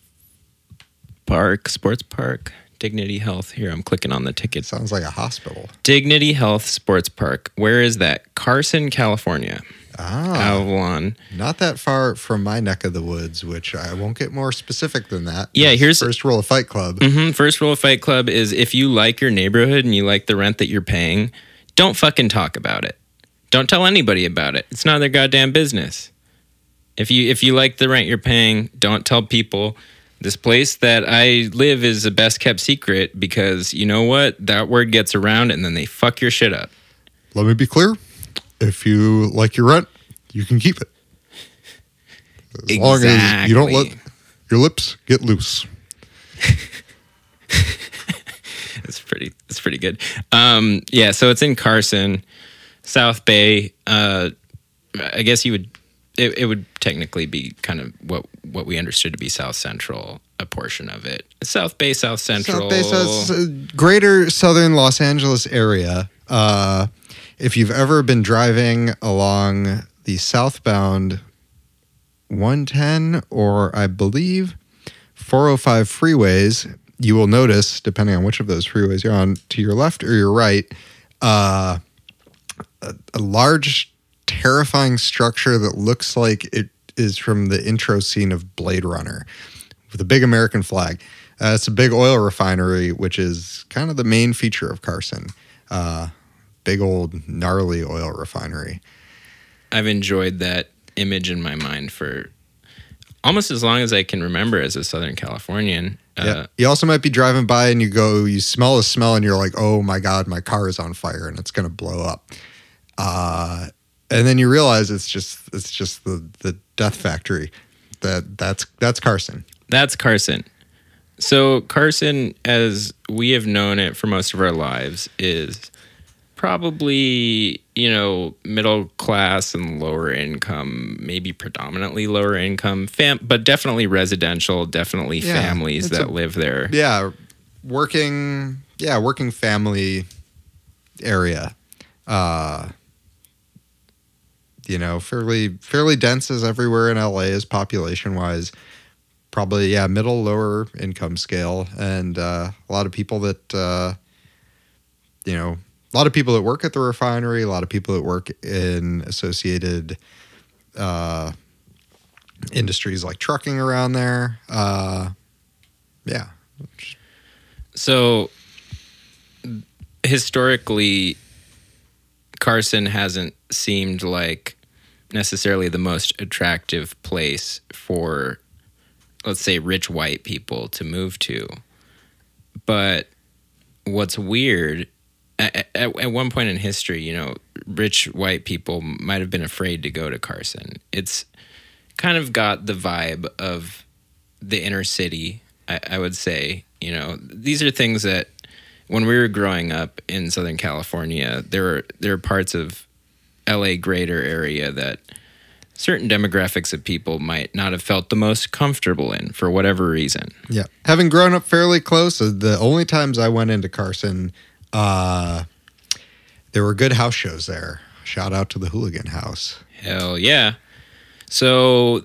Park, Sports Park. Dignity Health. Here, I'm clicking on the ticket. sounds like a hospital. Dignity Health Sports Park. Where is that? Carson, California. Ah, Avalon. not that far from my neck of the woods, which I won't get more specific than that. Yeah, That's here's- first rule of Fight Club. hmm First rule of Fight Club is if you like your neighborhood and you like the rent that you're paying, don't fucking talk about it. Don't tell anybody about it. It's none of their goddamn business. If you if you like the rent you're paying, don't tell people. This place that I live is the best kept secret because you know what? That word gets around and then they fuck your shit up. Let me be clear. If you like your rent, you can keep it. As long as you don't let your lips get loose. It's pretty. It's pretty good. Um, yeah. So it's in Carson, South Bay. Uh, I guess you would. It, it would technically be kind of what what we understood to be South Central, a portion of it. South Bay, South Central. South Bay, South, greater southern Los Angeles area. Uh, if you've ever been driving along the southbound 110 or I believe 405 freeways, you will notice, depending on which of those freeways you're on, to your left or your right, uh, a, a large, terrifying structure that looks like it is from the intro scene of Blade Runner with a big American flag. Uh, it's a big oil refinery, which is kind of the main feature of Carson. Uh, big old gnarly oil refinery. I've enjoyed that image in my mind for almost as long as I can remember as a Southern Californian. Uh, yeah. You also might be driving by and you go, you smell a smell, and you're like, "Oh my god, my car is on fire and it's gonna blow up." Uh, and then you realize it's just it's just the the death factory. That that's that's Carson. That's Carson. So Carson, as we have known it for most of our lives, is probably you know middle class and lower income, maybe predominantly lower income, fam- but definitely residential, definitely Yeah, families that a- live there. Yeah, working. Yeah, working family area. Uh, you know, fairly fairly dense as everywhere in LA is population wise. Probably yeah, middle lower income scale, and uh, a lot of people that uh, you know, a lot of people that work at the refinery, a lot of people that work in associated uh, industries like trucking around there. Uh, yeah, So historically, Carson hasn't seemed like necessarily the most attractive place for, let's say, rich white people to move to. But what's weird, at, at, one point in history, you know, rich white people might have been afraid to go to Carson. It's kind of got the vibe of the inner city, I, I would say. You know, these are things that when we were growing up in Southern California, there were there were parts of LA greater area that certain demographics of people might not have felt the most comfortable in for whatever reason. Yeah. Having grown up fairly close, uh, the only times I went into Carson, uh, there were good house shows there. Shout out to the Hooligan House. Hell yeah. So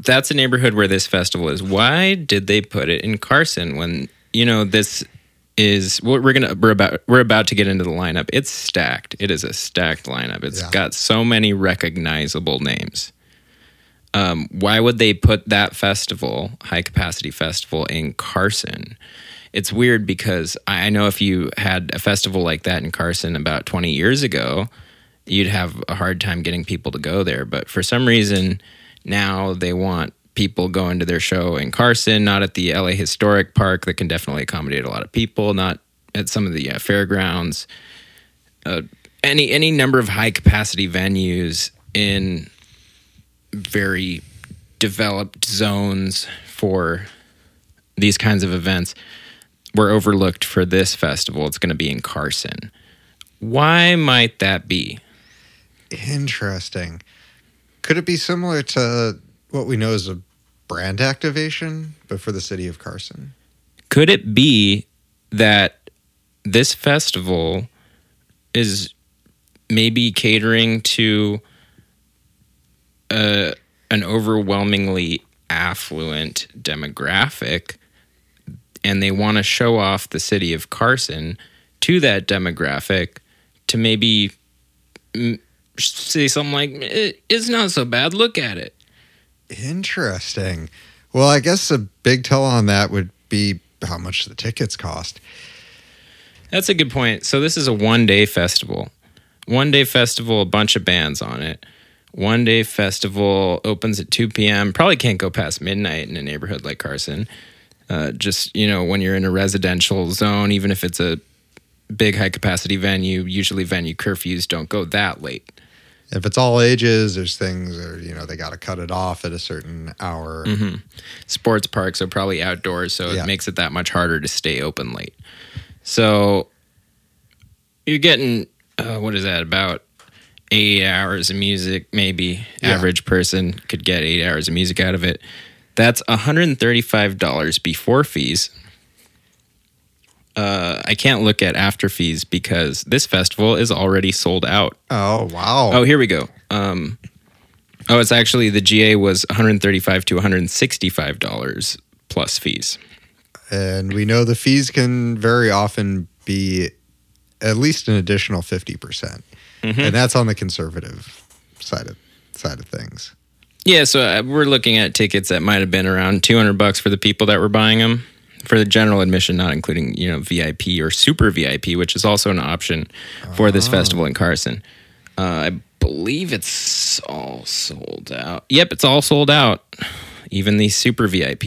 that's a neighborhood where this festival is. Why did they put it in Carson when, you know, this is what we're gonna we're about we're about to get into the lineup. It's stacked. It is a stacked lineup. It's Yeah. got so many recognizable names. Um, why would they put that festival, high capacity festival, in Carson? It's weird because I I know if you had a festival like that in Carson about 20 years ago, you'd have a hard time getting people to go there. But for some reason, now they want people going to their show in Carson, not at the LA Historic Park that can definitely accommodate a lot of people, not at some of the uh, fairgrounds, uh, any any number of high capacity venues in very developed zones for these kinds of events were overlooked for this festival. It's going to be in Carson. Why might that be? Interesting. Could it be similar to what we know as a brand activation, but for the city of Carson? Could it be that this festival is maybe catering to uh, an overwhelmingly affluent demographic and they want to show off the city of Carson to that demographic to maybe say something like it's not so bad look at it Interesting. Well, I guess a big tell on that would be how much the tickets cost. That's a good point. So this is a one day festival. One day festival, a bunch of bands on it. One day festival opens at 2 p.m. Probably can't go past midnight in a neighborhood like Carson. Uh, just, you know, when you're in a residential zone, even if it's a big high capacity venue, usually venue curfews don't go that late. If it's all ages, there's things, or you know, they got to cut it off at a certain hour. sports parks are probably outdoors, so Yeah. it makes it that much harder to stay open late. So you're getting uh, what is that about eight hours of music? Maybe Yeah. average person could get eight hours of music out of it. That's $135 before fees. Uh, I can't look at after fees because this festival is already sold out. Oh wow! Oh, here we go. Um, oh, it's actually the GA was 135 to 165 dollars plus fees. and we know the fees can very often be at least an additional fifty percent, Mm-hmm. and that's on the conservative side of side of things. Yeah, so uh, we're looking at tickets that might have been around 200 bucks for the people that were buying them for the general admission, not including you know VIP or super VIP, which is also an option for this festival in Carson. Uh, I believe it's all sold out. Yep, it's all sold out. Even the super VIP.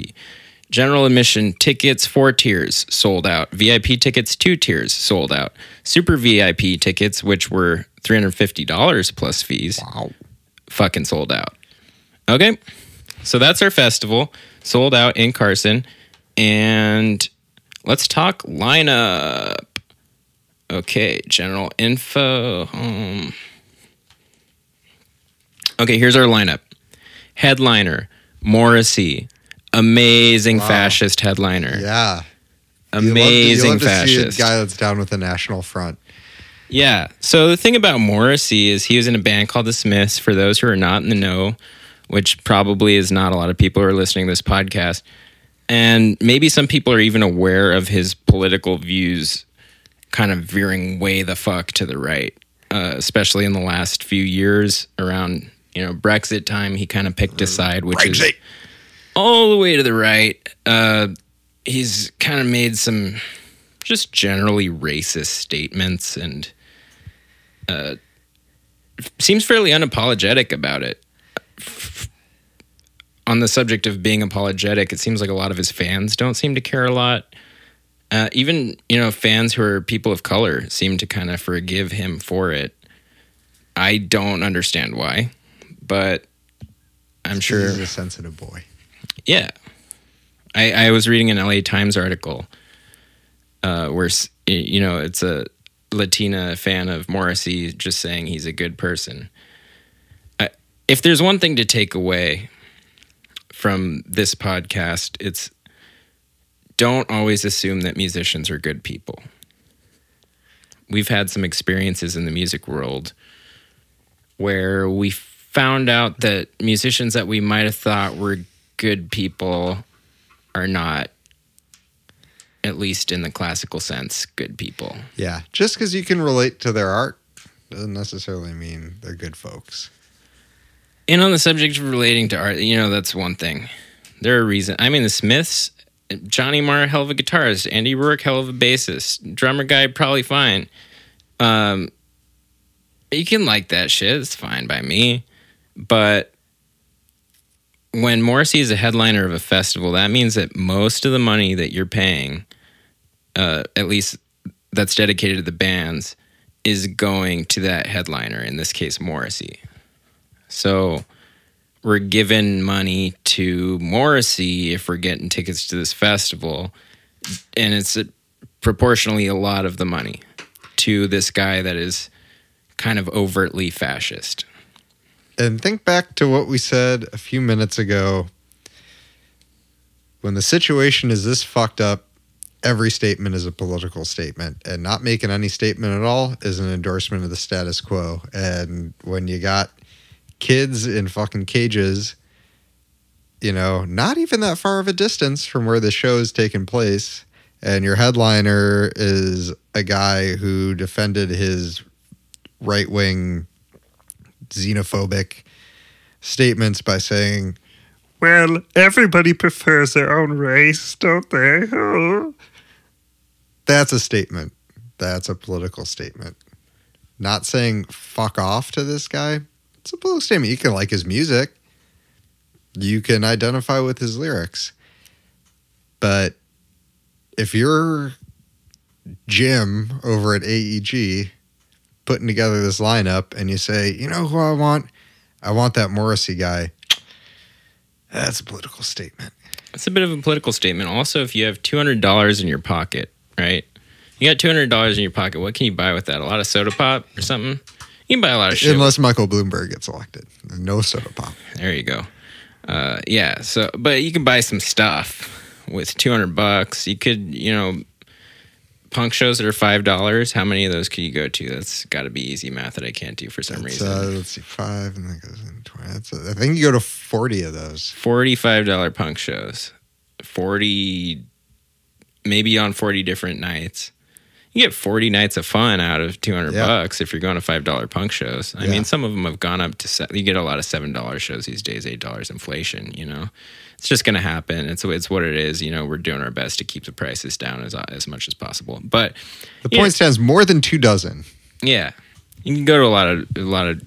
General admission tickets, four tiers, sold out. VIP tickets, two tiers, sold out. Super VIP tickets, which were $350 plus fees, Wow! fucking sold out. Okay. So that's our festival, sold out in Carson. And let's talk lineup. Okay, general info. Um, okay, here's our lineup. Headliner, Morrissey. Amazing Wow. fascist headliner. Yeah, You love to- you Amazing love to see fascist. guy that's down with the National Front. Yeah. So the thing about Morrissey is he was in a band called the Smiths. For those who are not in the know, which probably is not a lot of people who are listening to this podcast, and maybe some people are even aware of his political views, kind of veering way the fuck to the right, uh, especially in the last few years around you know Brexit time. He kind of picked a side, which is Brexit. all the way to the right. Uh, he's kind of made some just generally racist statements and uh, seems fairly unapologetic about it. On the subject of being apologetic, it seems like a lot of his fans don't seem to care a lot. Uh, even you know fans who are people of color seem to kind of forgive him for it. I don't understand why, but I'm sure He's a sensitive boy. yeah. I, I was reading an LA Times article uh, where, you know, it's a Latina fan of Morrissey just saying he's a good person. I, if there's one thing to take away from this podcast, it's don't always assume that musicians are good people. We've had some experiences in the music world where we found out that musicians that we might have thought were good people are not at least in the classical sense good people. Yeah, just because you can relate to their art doesn't necessarily mean they're good folks. And on the subject of relating to art, you know, that's one thing. There are reasons. I mean, the Smiths, Johnny Marr, hell of a guitarist. Andy Rourke, hell of a bassist. Drummer guy, probably fine. Um, you can like that shit. It's fine by me. But when Morrissey is a headliner of a festival, that means that most of the money that you're paying, uh, at least that's dedicated to the bands, is going to that headliner. In this case, Morrissey. So we're giving money to Morrissey if we're getting tickets to this festival, and it's a, proportionally a lot of the money to this guy that is kind of overtly fascist. And think back to what we said a few minutes ago. When the situation is this fucked up, every statement is a political statement, and not making any statement at all is an endorsement of the status quo. And when you got kids in fucking cages, you know, not even that far of a distance from where the show is taking place, and your headliner is a guy who defended his right wing xenophobic statements by saying, Well, everybody prefers their own race, don't they? That's a statement. That's a political statement. Not saying fuck off to this guy. It's a political statement. You can like his music. You can identify with his lyrics. But if you're Jim over at AEG putting together this lineup and you say, you know who I want? I want that Morrissey guy. That's a political statement. It's a bit of a political statement. Also, if you have two hundred dollars in your pocket, right? You got two hundred dollars in your pocket. What can you buy with that? A lot of soda pop or something? You can buy a lot of shit. Unless Michael Bloomberg gets elected. No soda pop. There you go. Uh, yeah. So, but you can buy some stuff with two hundred bucks. You could, you know, punk shows that are five dollars. How many of those could you go to? That's got to be easy math that I can't do for some That's, reason. uh, let's see, five, and that goes in twenty. That's I think you go to forty of those. Forty-five dollar punk shows. Forty, maybe on forty different nights. You get forty nights of fun out of two hundred Yeah. bucks if you're going to five dollar punk shows. I Yeah. mean, some of them have gone up to. Se- you get a lot of seven dollar shows these days. Eight dollars inflation. You know, it's just going to happen. It's it's what it is. You know, we're doing our best to keep the prices down as as much as possible. But The point stands more than two dozen. yeah, you can go to a lot of a lot of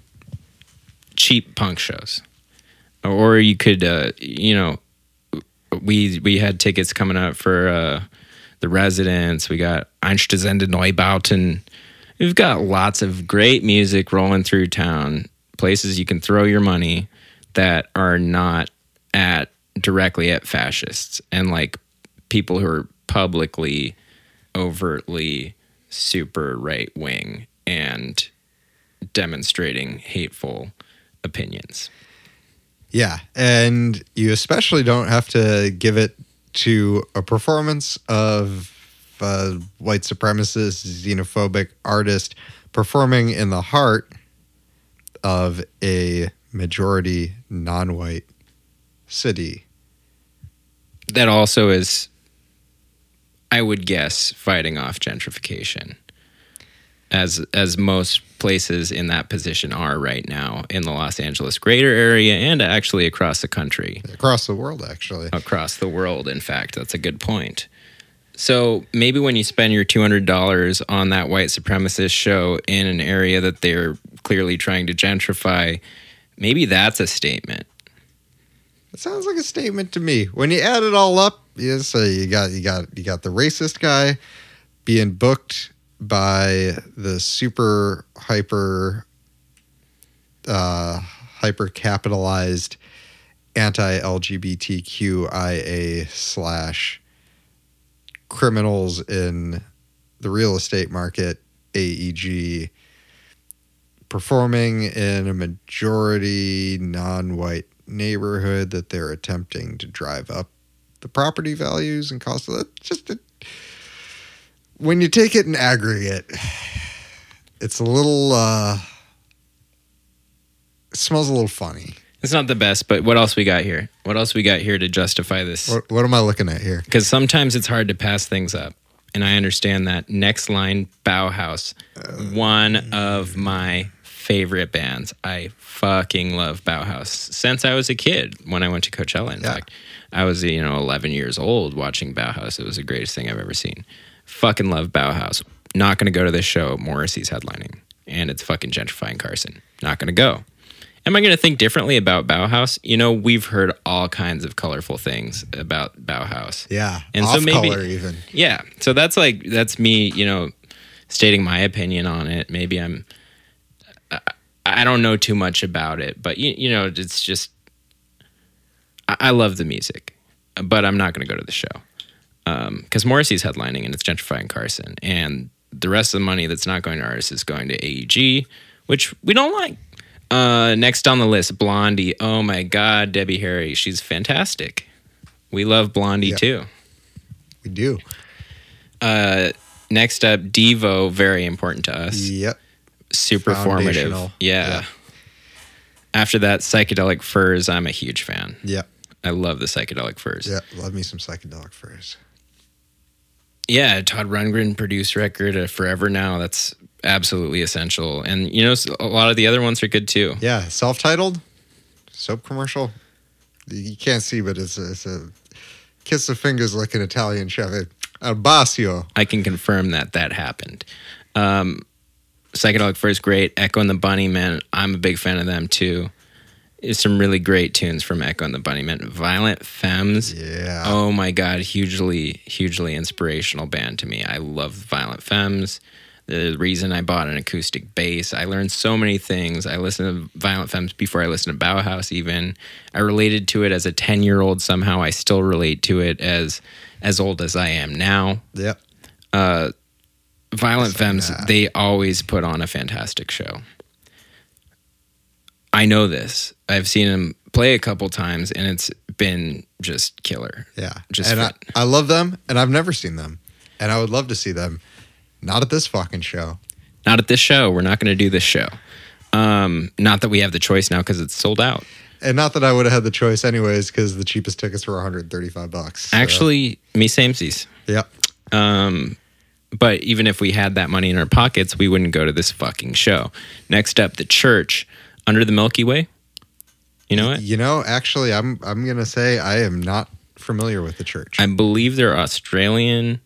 cheap punk shows, or you could, uh, you know, we we had tickets coming up for uh, the Residents. We got Einstürzende Neubauten. We've got lots of great music rolling through town. Places you can throw your money that are not at directly at fascists and like people who are publicly overtly super right wing and demonstrating hateful opinions. Yeah, and you especially don't have to give it to a performance of a white supremacist, xenophobic artist performing in the heart of a majority non-white city. That also is, I would guess, fighting off gentrification, as as most places in that position are right now in the Los Angeles greater area and actually across the country. across the world actually. across the world. In fact, that's a good point. So maybe when you spend your two hundred dollars on that white supremacist show in an area that they're clearly trying to gentrify, maybe that's a statement. It sounds like a statement to me. When you add it all up, you say you got you got you got the racist guy being booked by the super hyper uh hyper capitalized anti LGBTQIA slash criminals in the real estate market, AEG performing in a majority non-white neighborhood that they're attempting to drive up the property values and cost of it. Just a, when you take it in aggregate, it's a little. uh it smells a little funny. It's not the best, but what else we got here? What else we got here to justify this? What, what am I looking at here? Because sometimes it's hard to pass things up. And I understand that. Next line, Bauhaus. One of my favorite bands. I fucking love Bauhaus since I was a kid when I went to Coachella. In Yeah. fact, I was, you know, 11 years old watching Bauhaus. It was the greatest thing I've ever seen. Fucking love Bauhaus. Not going to go to this show. Morrissey's headlining. And it's fucking gentrifying Carson. Not going to go. Am I going to think differently about Bauhaus? You know, we've heard all kinds of colorful things about Bauhaus. Yeah, And off so maybe- color even. Yeah. So that's like that's me, you know, stating my opinion on it. Maybe I'm I, I don't know too much about it, but you, you know, it's just I, I love the music, but I'm not going to go to the show because Morrissey's headlining and it's gentrifying Carson, and the rest of the money that's not going to artists is going to AEG, which we don't like. Uh, next on the list, Blondie. Oh my God, Debbie Harry. She's fantastic. We love Blondie Yeah. too. We do. Uh, next up, Devo, very important to us. Yep. Super formative. Yeah. Yeah. After that, Psychedelic Furs, I'm a huge fan. Yep. I love the Psychedelic Furs. Yep. Love me some psychedelic furs. Yeah, Todd Rundgren produced record uh, Forever Now. That's absolutely essential. And, you know, a lot of the other ones are good too. Yeah, self-titled soap commercial. You can't see, but it's a, it's a kiss of fingers like an Italian chef. Albasio. I can confirm that that happened. Um, Psychedelic Furs, great. Echo and the Bunnymen, I'm a big fan of them too. There's some really great tunes from Echo and the Bunnymen. Violent Femmes. Yeah. Oh my god, hugely, hugely inspirational band to me. I love Violent Femmes. The reason I bought an acoustic bass, I learned so many things. I listened to Violent Femmes before I listened to Bauhaus. Even I related to it as a ten year old. Somehow, I still relate to it as as old as I am now. Yep. Uh, Violent Femmes, they always put on a fantastic show. I know this. I've seen them play a couple times, and it's been just killer. Yeah. Just and I. I love them, and I've never seen them, and I would love to see them. Not at this fucking show. Not at this show. We're not going to do this show. Um, not that we have the choice now because it's sold out. And not that I would have had the choice anyways, because the cheapest tickets were 135 bucks. So, Actually, me samesies. Yeah. Um, but even if we had that money in our pockets, we wouldn't go to this fucking show. Next up, the church under the Milky Way. You know what? You know, actually, I'm I'm gonna say I am not familiar with the church. I believe they're Australian.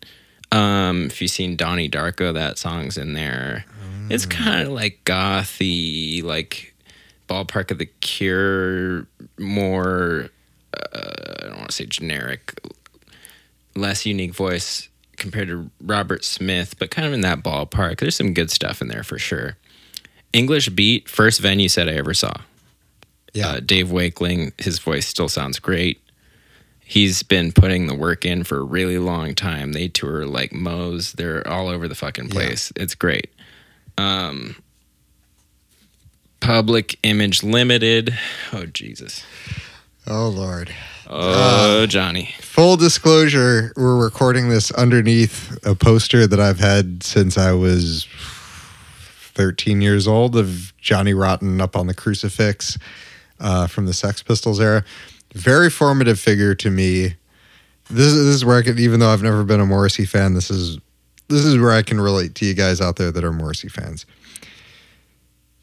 Um, if you've seen Donnie Darko, that song's in there. It's kind of like gothy, like ballpark of the Cure, more. Uh, I don't want to say generic, less unique voice compared to Robert Smith, but kind of in that ballpark. There's some good stuff in there for sure. English Beat, first venue set I ever saw. yeah. Uh, Dave Wakeling, his voice still sounds great. He's been putting the work in for a really long time. They tour like Moe's. They're all over the fucking place. It's great. Um, Public Image Limited. Oh Jesus. oh Lord. Oh Johnny. Full disclosure: We're recording this underneath a poster that I've had since I was 13 years old of Johnny Rotten up on the crucifix uh, from the Sex Pistols era. Very formative figure to me. This is, this is where I can, even though I've never been a Morrissey fan, this is this is where I can relate to you guys out there that are Morrissey fans.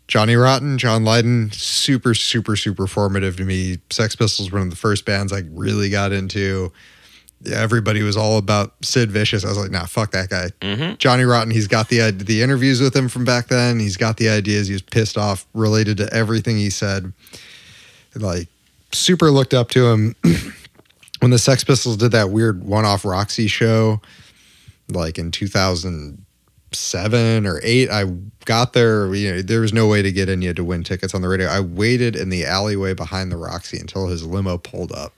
Johnny Rotten, John Lydon, super, super, super formative to me. Sex Pistols one of the first bands I really got into. Yeah, everybody was all about Sid Vicious. I was like, nah, fuck that guy. Mhm. Johnny Rotten, he's got the the interviews with him from back then. He's got the ideas. He was pissed off, related to everything he said. Like, super looked up to him. when the Sex Pistols did that weird one off Roxy show, like in 2007 or 8, I got there. You know, there was no way to get in. You had to win tickets on the radio. I waited in the alleyway behind the Roxy until his limo pulled up,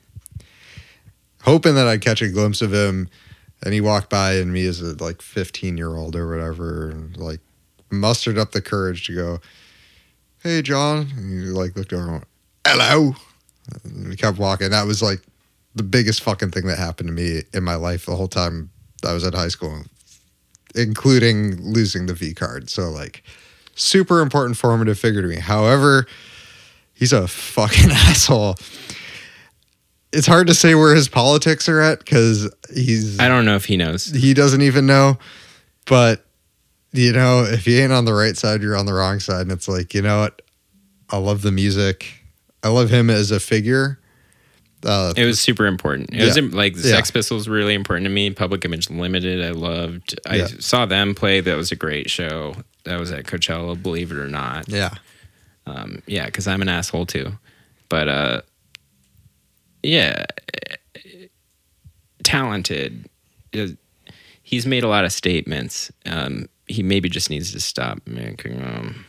hoping that I'd catch a glimpse of him. And he walked by, and me as a like 15 year old or whatever, and like mustered up the courage to go, "Hey, John," and he like looked over and went, "Hello," and we kept walking. That was like the biggest fucking thing that happened to me in my life the whole time I was at high school, including losing the V card. So like, super important formative figure to me. However, he's a fucking asshole. It's hard to say where his politics are at because he's I don't know if he knows. he doesn't even know. But you know, if you ain't on the right side, you're on the wrong side. And it's like, you know what? I love the music. I love him as a figure. Uh, It was super important. It was like the Yeah. Sex Pistols were really important to me. Public Image Limited, I loved. I Yeah. saw them play. That was a great show. That was at Coachella, believe it or not. yeah, Um, yeah, because I'm an asshole too. But uh, yeah, talented. Uh, He's made a lot of statements. Um, he maybe just needs to stop making them.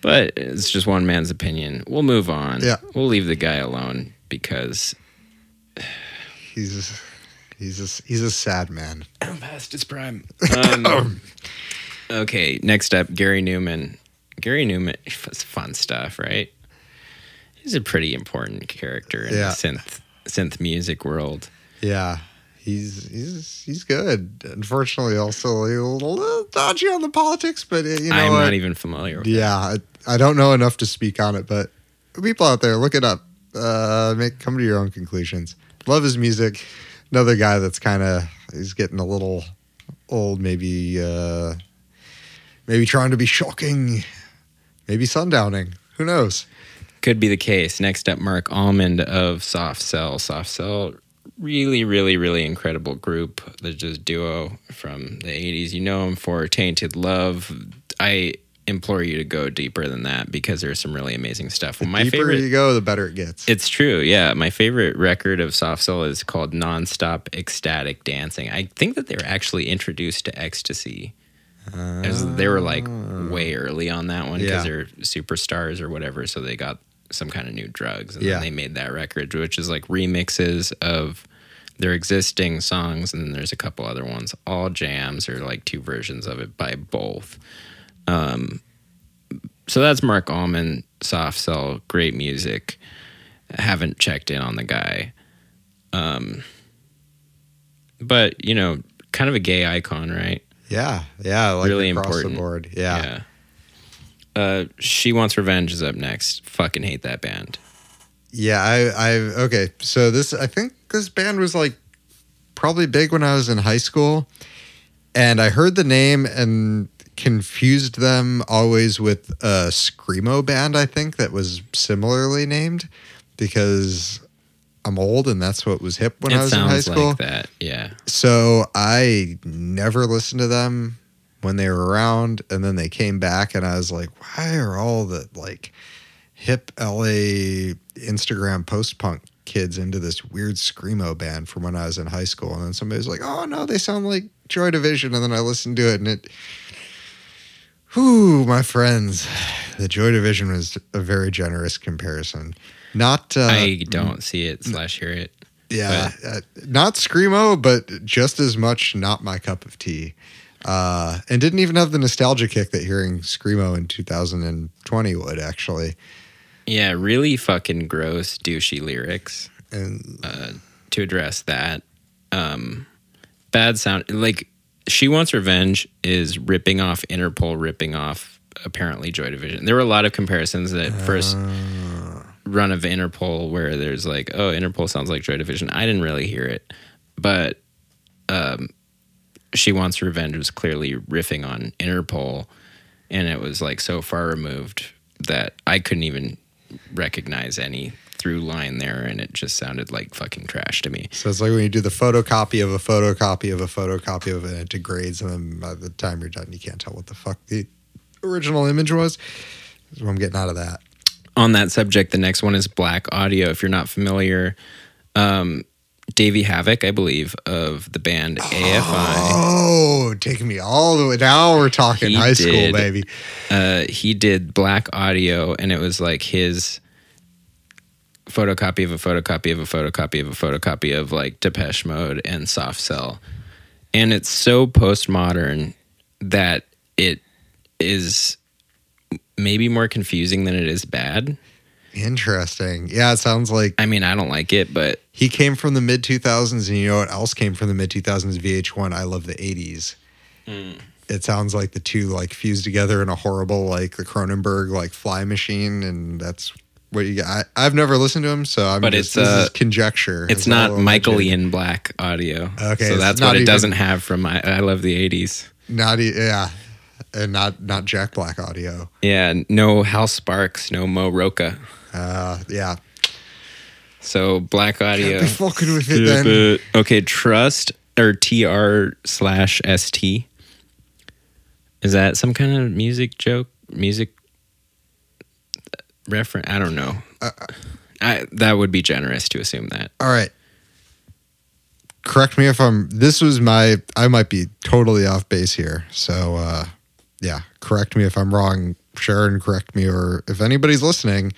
But it's just one man's opinion. We'll move on. Yeah. We'll leave the guy alone because he's he's a, he's a sad man. past his prime. Um, okay, next up, Gary Numan. Gary Numan, it's fun stuff, right? He's a pretty important character in Yeah. the synth synth music world. Yeah, he's he's he's good. Unfortunately, also a little dodgy on the politics, but you know I'm not even familiar with. Yeah, I, I don't know enough to speak on it, but people out there, look it up. Uh, make come to your own conclusions. Love his music. Another guy that's kind of he's getting a little old, maybe uh, maybe trying to be shocking, maybe sundowning. Who knows? Could be the case. Next up, Marc Almond of Soft Cell. Soft Cell, really, really, really incredible group. They're just duo from the 80s. You know them for Tainted Love. I implore you to go deeper than that because there's some really amazing stuff. Well, my Deeper favorite you go, the better it gets. It's true, yeah. My favorite record of Soft Cell is called Nonstop Ecstatic Dancing. I think that they were actually introduced to ecstasy. As they were like way ah. early on that one because Yeah. they're superstars or whatever, so they got some kind of new drugs and Yeah. then they made that record, which is like remixes of their existing songs, and then there's a couple other ones, all jams or like two versions of it by both. Um, so that's Marc Almond, Soft Cell, great music. I haven't checked in on the guy. Um, but you know, kind of a gay icon, right? yeah, yeah, like Really across important. the board. Yeah. Uh, she wants revenge is up next. Fucking hate that band. Yeah, I, I, okay. So this, I think this band was like probably big when I was in high school, and I heard the name and confused them always with a screamo band. I think that was similarly named because I'm old and that's what was hip when it I was in high school. like that. Yeah. So I never listened to them when they were around, and then they came back, and I was like, why are all the like hip LA Instagram post punk kids into this weird screamo band from when I was in high school? And then somebody was like, oh no, they sound like Joy Division, and then I listened to it, and it. Whew, my friends, the Joy Division was a very generous comparison. Not, uh, I don't see it slash hear it. yeah, uh, not screamo, but just as much not my cup of tea. Uh, and didn't even have the nostalgia kick that hearing screamo in 2020 would actually. Yeah, really fucking gross, douchey lyrics. And uh, to address that. Um, bad sound. Like she wants revenge is ripping off Interpol, ripping off apparently Joy Division. There were a lot of comparisons that first run of Interpol where there's like, oh, Interpol sounds like Joy Division. I didn't really hear it, but um, she wants revenge was clearly riffing on Interpol, and it was like so far removed that I couldn't even recognize any through line there, and it just sounded like fucking trash to me. so it's like when you do the photocopy of a photocopy of a photocopy of it, it degrades, and then by the time you're done, you can't tell what the fuck the original image was. That's what I'm getting out of that. On that subject, the next one is Blaqk Audio. If you're not familiar, um, Davey Havok, I believe, of the band AFI. Oh, taking me all the way. Now we're talking He high school, baby. uh, he did Blaqk Audio, and it was like his photocopy of a photocopy of a photocopy of a photocopy of like Depeche Mode and Soft Cell, and it's so postmodern that it is maybe more confusing than it is bad. Interesting. Yeah, it sounds like I mean, I don't like it, but he came from the mid 2000s, and you know what else came from the mid 2000s? VH1. I love the 80s. Mm. It sounds like the two like fused together in a horrible like the Cronenberg like fly machine, and that's what you got. I, I've never listened to him, so I'm But just, it's, this uh, conjecture. it's It's not Michael. Ian Black audio. Okay, so that's what it doesn't have from I, I love the '80s. Not yeah, and not not Jack Black audio. Yeah, no Hal Sparks, no Mo Rocca. Uh, yeah, So Blaqk Audio. be fucking with it then. Okay, Trust or TR slash ST. Is that some kind of music joke? Music reference? I don't know. Uh, I, that would be generous to assume that. All right. Correct me if I'm. This was my. I might be totally off base here. So, uh, yeah, correct me if I'm wrong. Sharon, correct me, or if anybody's listening,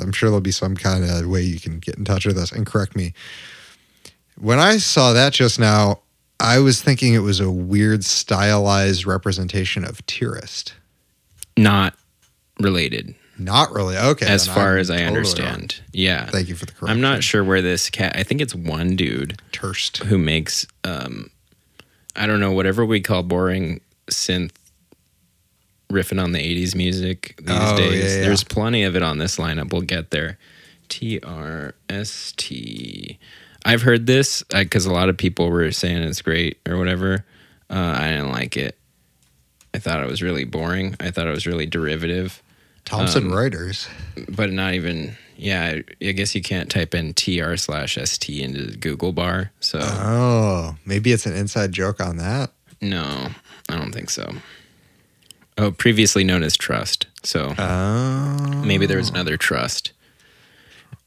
I'm sure there'll be some kind of way you can get in touch with us and correct me. When I saw that just now, I was thinking it was a weird stylized representation of Tourist. Not related, Not really. Okay. as far I'm as I totally wrong. understand. Yeah. Thank you for the correction. I'm not sure where this cat. I think it's one dude Turst. who makes um I don't know whatever we call boring synth riffing on the 80s music these Oh, days. yeah, yeah. There's plenty of it on this lineup. We'll get there. T R S T. I've heard this because a lot of people were saying it's great or whatever. Uh, I didn't like it. I thought it was really boring. I thought it was really derivative, Thompson Um, Reuters. but not even. Yeah, I, I guess you can't type in tr slash st into the Google bar. So Oh, maybe it's an inside joke on that. No, I don't think so. Oh, previously known as Trust. So Oh. maybe there was another Trust.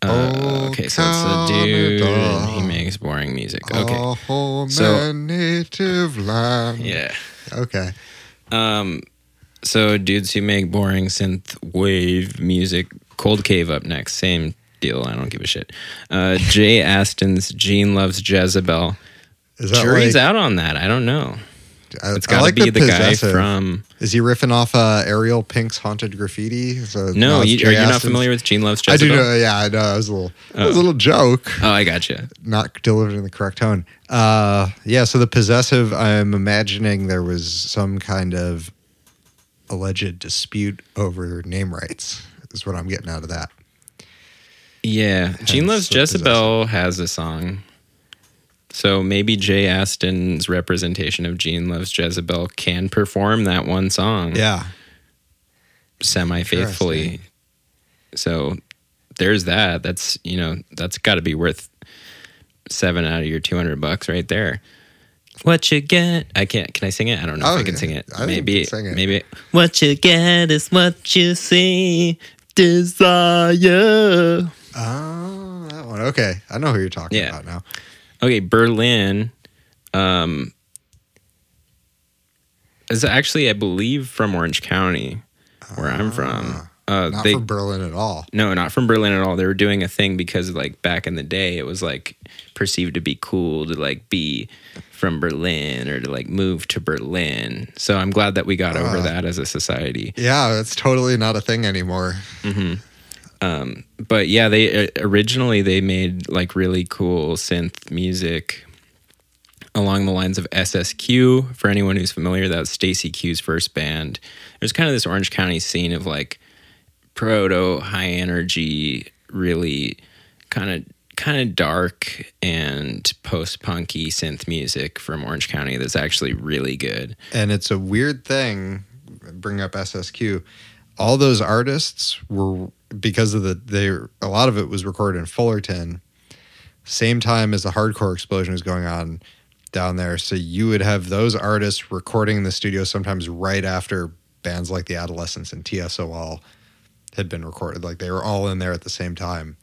Uh, Oh, okay, so it's a dude. And He makes boring music. Okay, So- native land. yeah. Okay. Um, so dudes who make boring synth wave music. Cold Cave up next. Same deal. I don't give a shit. Uh, Jay Aston's Gene Loves Jezebel. Is that Jury's like, out on that. I don't know. I, It's got to like be the, guy possessive. from. Is he riffing off uh, Ariel Pink's Haunted Graffiti? So, No, you, are you not familiar with Gene Loves Jezebel? I do know. Yeah, I know. It was a little, it was a Oh. little joke, Oh, I got gotcha. not delivered in the correct tone. Uh, yeah. So the possessive, I'm imagining there was some kind of alleged dispute over name rights. Is what I'm getting out of that. Yeah, Gene Loves the possessive. Jezebel has a song. So maybe Jay Aston's representation of Gene Loves Jezebel can perform that one song Yeah. semi faithfully. So there's that. That's you know that's got to be worth seven out of your two hundred bucks right there. What you get? I can't. Can I sing it? I don't know Oh, if I can oh, sing it. I think you maybe. can sing it. Maybe. What you get is what you see. Desire. Oh, that one. Okay. I know who you're talking Yeah. about now. Okay, Berlin um is actually I believe from Orange County where I'm from. Uh Not they from Berlin at all. no, not from Berlin at all. They were doing a thing because like back in the day it was like perceived to be cool to like be from Berlin or to like move to Berlin. So I'm glad that we got over Ah. that as a society. Yeah, it's totally not a thing anymore. Um, but yeah, they uh, originally they made like really cool synth music along the lines of SSQ. For anyone who's familiar, that's Stacey Q's first band. There's kind of this Orange County scene of like proto high energy, really kind of kind of dark and post punky synth music from Orange County that's actually really good. And it's a weird thing. Bring up SSQ. All those artists were because of the they a lot of it was recorded in Fullerton, same time as the hardcore explosion was going on down there. So you would have those artists recording in the studio sometimes right after bands like the Adolescents and TSOL had been recorded. Like they were all in there at the same time,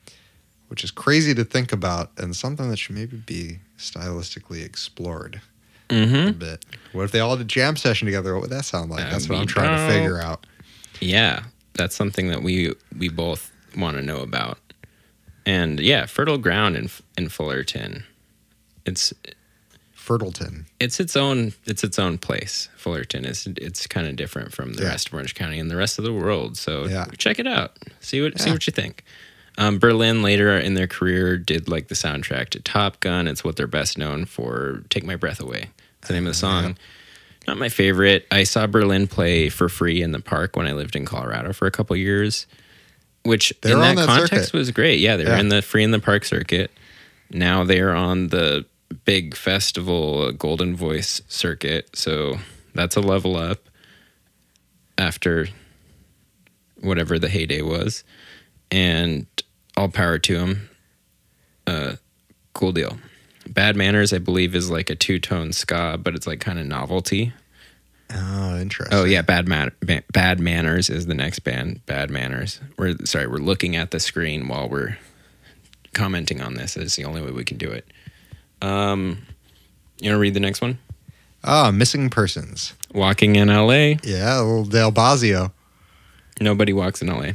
which is crazy to think about and something that should maybe be stylistically explored. Mm-hmm. a bit. What if they all did a jam session together? What would that sound like? That's what I'm trying to figure out. Yeah, that's something that we we both want to know about. And yeah, fertile ground in in Fullerton. It's Fertleton. it's its own it's its own place. Fullerton is it's kind of different from the Yeah. rest of Orange County and the rest of the world. So Yeah. check it out. See what see what you think. Um, Berlin later in their career did like the soundtrack to Top Gun. It's what they're best known for. Take My Breath Away. It's the name of the song. Not my favorite. I saw Berlin play for free in the park when I lived in Colorado for a couple years, which They're in that, that context circuit. was great. Yeah, they were Yeah. in the free in the park circuit. Now they're on the big festival Golden Voice circuit, so that's a level up after whatever the heyday was, and all power to them. Uh, cool deal. Bad Manners, I believe, is like a two tone ska, but it's like kind of novelty. Oh, interesting. Oh yeah, Bad Man- Ba- Bad Manners is the next band. Bad Manners. We're sorry, we're looking at the screen while we're commenting on this. It's the only way we can do it. Um, you want to read the next one? Ah, missing persons. Walking in L.A. Yeah, little Dale Bozzio. Nobody walks in L.A.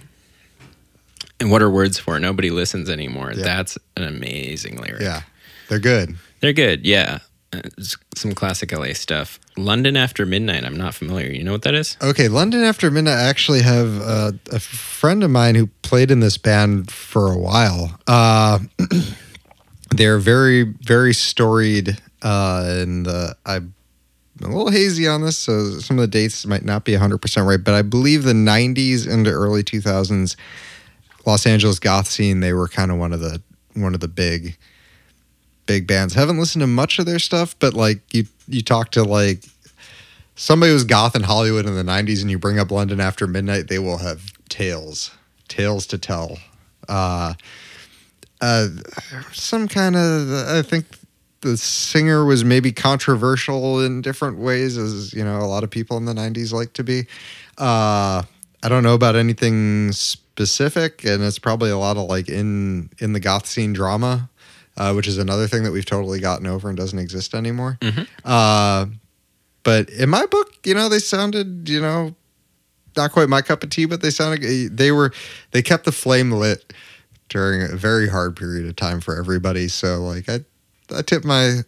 And what are words for? Nobody listens anymore. Yeah. That's an amazing lyric. Yeah, they're good. They're good. Yeah. Uh, it's some classic LA stuff. London After Midnight. I'm not familiar. You know what that is? Okay, London After Midnight. I actually have uh, a friend of mine who played in this band for a while. Uh, they're very, very storied, uh, and uh, I'm a little hazy on this, so some of the dates might not be 100% right, but I believe the 90s into early 2000s Los Angeles goth scene, they were kind of one of the one of the big big bands. Haven't listened to much of their stuff, but like you you talk to like somebody who's goth in Hollywood in the 90s and you bring up London After Midnight, they will have tales, tales to tell. Uh, uh, some kind of, I think the singer was maybe controversial in different ways, as you know, a lot of people in the 90s like to be. Uh, I don't know about anything specific, and it's probably a lot of like in in the goth scene drama, uh, which is another thing that we've totally gotten over and doesn't exist anymore. Mhm. Uh, but in my book, you know, they sounded, you know, not quite my cup of tea, but they sounded they were they kept the flame lit during a very hard period of time for everybody. So like I I tip my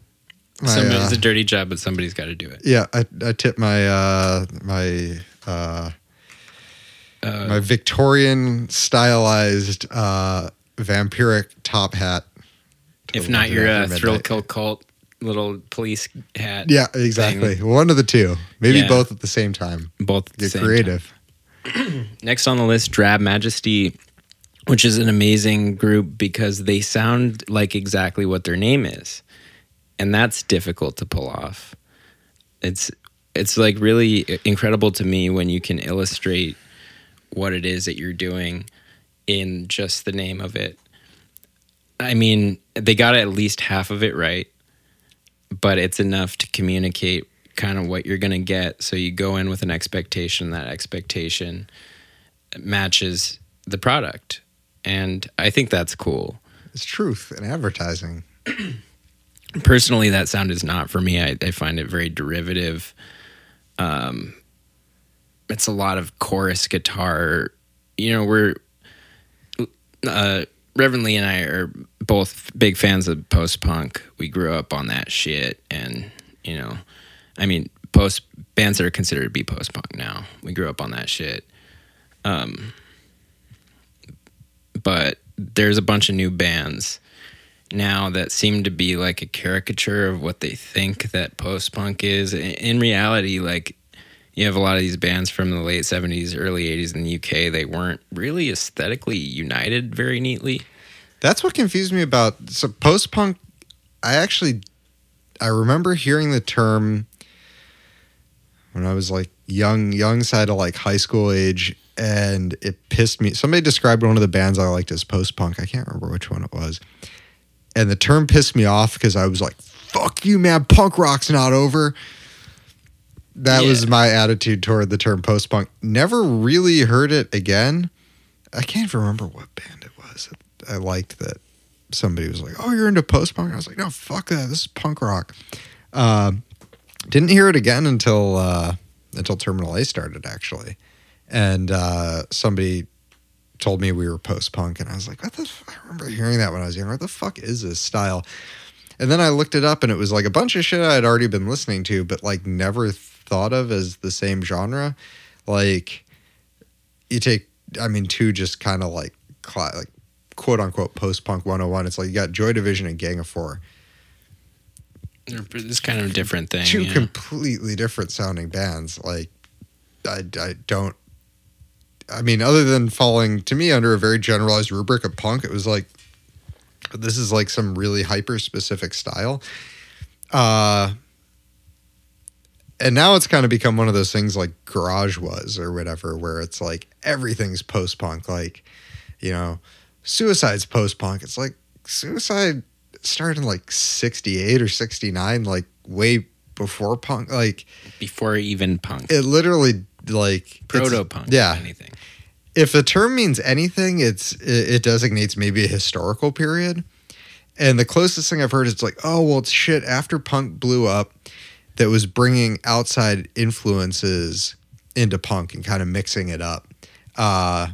my Somebody, uh, it's a dirty job, but somebody's got to do it. yeah I I tip my uh my uh Uh, my Victorian stylized uh vampiric top hat. If not London your After uh, thrill kill cult little police hat. Yeah, exactly. One of the two, maybe Yeah. both at the same time. both. at the Get creative. Next on the list, Drab Majesty, which is an amazing group because they sound like exactly what their name is, and that's difficult to pull off. It's it's like really incredible to me when you can illustrate what it is that you're doing in just the name of it. I mean, they got at least half of it right, but it's enough to communicate kind of what you're going to get. So you go in with an expectation, that expectation matches the product. And I think that's cool. It's truth in advertising. Personally, that sound is not for me. I, I find it very derivative. Um, it's a lot of chorus guitar. You know, we're uh, Reverend Lee and I are both big fans of post punk. We grew up on that shit, and you know, I mean, post bands that are considered to be post punk now. We grew up on that shit. Um, but there's a bunch of new bands now that seem to be like a caricature of what they think that post punk is. In- reality, like you have a lot of these bands from the late 70s, early 80s in the UK, they weren't really aesthetically united very neatly. That's what confused me about so post punk. I actually I remember hearing the term when I was like young, young side of like high school age, and it pissed me. Somebody described one of the bands I liked as post punk. I can't remember which one it was, and the term pissed me off because I was like, "Fuck you, man! Punk rock's not over." That was my attitude toward the term post punk. Never really heard it again. I can't even remember what band it was. I liked that somebody was like, "Oh, you're into post punk." I was like, "No, fuck that. This is punk rock." Um, didn't hear it again until uh, until Terminal A started actually, and uh, somebody told me we were post punk, and I was like, "What the?" F-? I remember hearing that when I was younger. What the fuck is this style? And then I looked it up and it was like a bunch of shit I had already been listening to, but like never thought of as the same genre. Like you take, I mean, two just kind of like, cla- like quote unquote post punk 101. It's like you got Joy Division and Gang of Four. It's kind of a different thing. two yeah. completely different sounding bands. Like, I, I don't. I mean, other than falling to me under a very generalized rubric of punk, it was like this is like some really hyper specific style. Uh, and now it's kind of become one of those things like garage was or whatever, where it's like everything's post punk. Like, you know, suicide's post punk. It's like suicide started in like 68 or 69 like way before punk like before even punk, it literally like proto punk, yeah anything. if the term means anything it's it, it designates maybe a historical period and the closest thing i've heard is like oh well it's shit after punk blew up that was bringing outside influences into punk and kind of mixing it up uh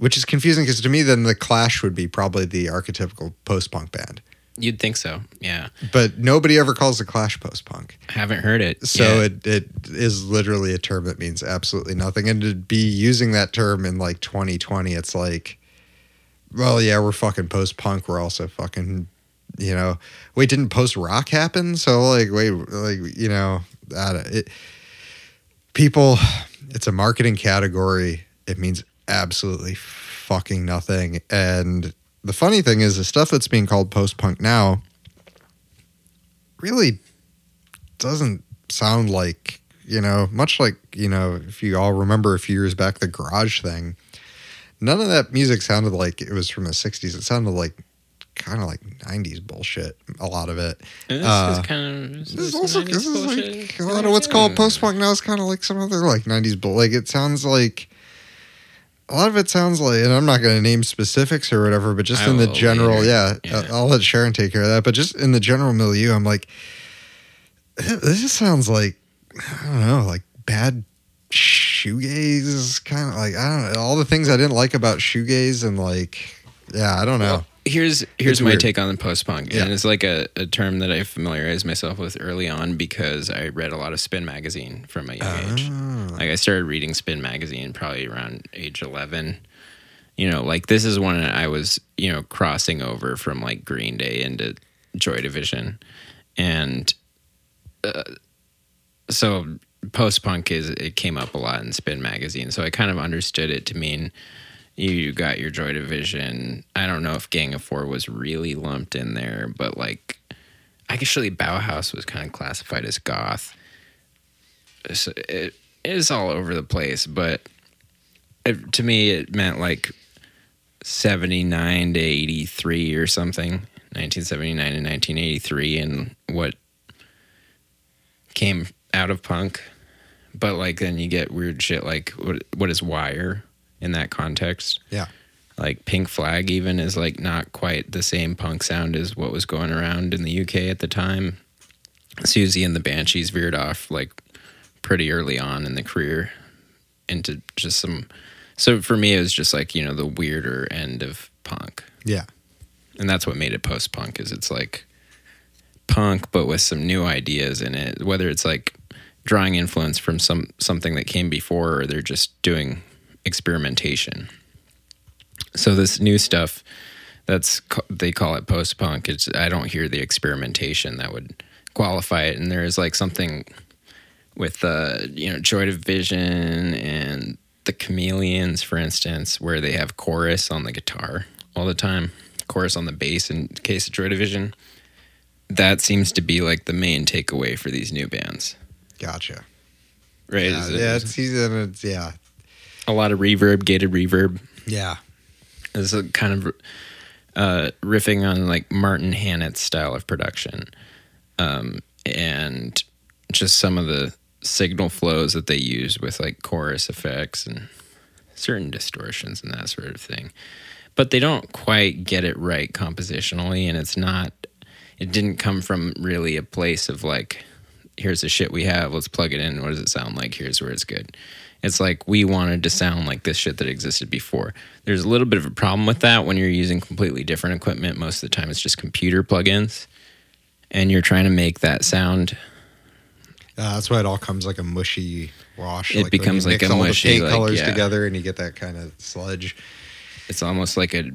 which is confusing because to me then the clash would be probably the archetypical post-punk band You'd think so, yeah. but nobody ever calls the clash post-punk I haven't heard it. so yet. it, it is literally a term that means absolutely nothing. And to be using that term in like 2020, it's like, well, yeah, we're fucking post punk. We're also fucking, you know, wait, didn't post rock happen? So like, wait, like, you know, I don't, it, people, it's a marketing category. It means absolutely fucking nothing. And the funny thing is, the stuff that's being called post punk now really doesn't sound like you know much like you know if you all remember a few years back the garage thing none of that music sounded like it was from the 60s it sounded like kind of like 90s bullshit a lot of it. This uh, is kind of this is also this is like a lot of what's called post punk now is kind of like some other like 90s but like it sounds like a lot of it sounds like and i'm not going to name specifics or whatever but just I in the general yeah, Yeah. uh, i'll let sharon take care of that but just in the general milieu i'm like this just sounds like I don't know, like bad shoegaze kind of like I don't know all the things I didn't like about shoegaze and like yeah I don't know Well, here's here's It's my weird. take on the post punk, Yeah. and it's like a, a term that I familiarized myself with early on because I read a lot of Spin magazine from a young age. Oh. Like I started reading Spin magazine probably around age eleven. You know, like this is when I was you know crossing over from like Green Day into Joy Division, and uh, so post punk is it came up a lot in Spin magazine, so I kind of understood it to mean you got your Joy Division. I don't know if Gang of Four was really lumped in there, but like I actually Bauhaus was kind of classified as goth. So it is all over the place, but it, to me it meant like 79 to 83 or something 1979 to 1983 and what came out of punk but like then you get weird shit like what, what is wire in that context. Yeah. like pink flag even is like not quite the same punk sound as what was going around in the uk at the time. Siouxsie and the banshees veered off like pretty early on in the career into just some so for me it was just like you know the weirder end of punk. Yeah. And that's what made it post punk is it's like punk but with some new ideas in it whether it's like drawing influence from some something that came before or they're just doing experimentation. So this new stuff that's they call it post punk it's i don't hear the experimentation that would qualify it. And there is like something with uh you know joy division and the chameleons for instance where they have chorus on the guitar all the time chorus on the bass in case of joy division that seems to be like the main takeaway for these new bands. Gotcha. Right? Yeah, it- yeah it's, it's yeah a lot of reverb gated reverb yeah is a kind of uh, riffing on like Martin Hannett's style of production, um, and just some of the signal flows that they use with like chorus effects and certain distortions and that sort of thing. But they don't quite get it right compositionally, and it's not. It didn't come from really a place of like, here's the shit we have, let's plug it in. What does it sound like? Here's where it's good. It's like we wanted to sound like this shit that existed before. There's a little bit of a problem with that when you're using completely different equipment. Most of the time, it's just computer plugins, and you're trying to make that sound. Uh, that's why it all comes like a mushy wash. It like becomes like a all mushy, the paint like, colors yeah. together, and you get that kind of sludge. It's almost like a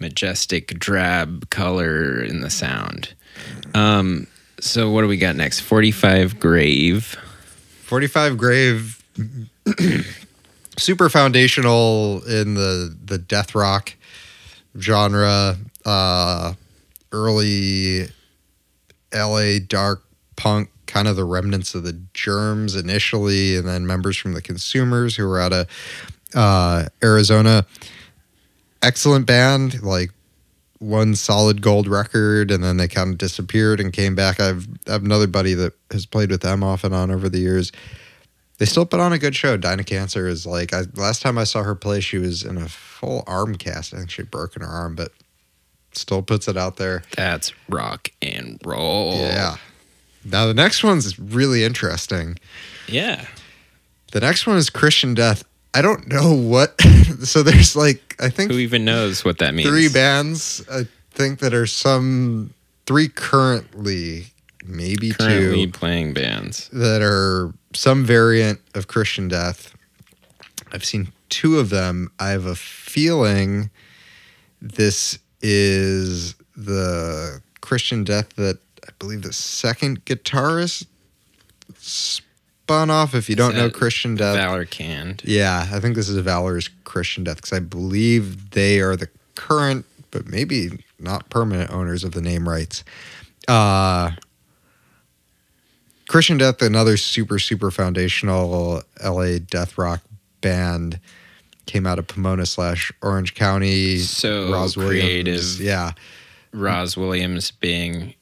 majestic drab color in the sound. Um, so what do we got next? 45 Grave. 45 Grave, super foundational in the the death rock genre. Uh, early LA dark punk, kind of the remnants of the Germs initially, and then members from the Consumers who were out of uh, Arizona. Excellent band, like one solid gold record, and then they kind of disappeared and came back. I've I have another buddy that has played with them off and on over the years. They still put on a good show. Dinah Cancer is like I, last time I saw her play, she was in a full arm cast. I think she'd broken her arm, but still puts it out there. That's rock and roll. Yeah. Now the next one's really interesting. Yeah. The next one is Christian Death. I don't know what. so there's like I think Who even knows what that means? three bands. I think that are some three currently, maybe currently two playing bands. that are some variant of Christian Death. I've seen two of them. I have a feeling this is the Christian Death that I believe the second guitarist spun off. If you don't know Christian Death, Valor Kand. yeah, I think this is Valor's Christian Death because I believe they are the current, but maybe not permanent owners of the name rights. Uh, Christian Death, another super, super foundational LA death rock band, came out of Pomona slash Orange County. So Rozz creative. Williams. Yeah. Rozz Williams being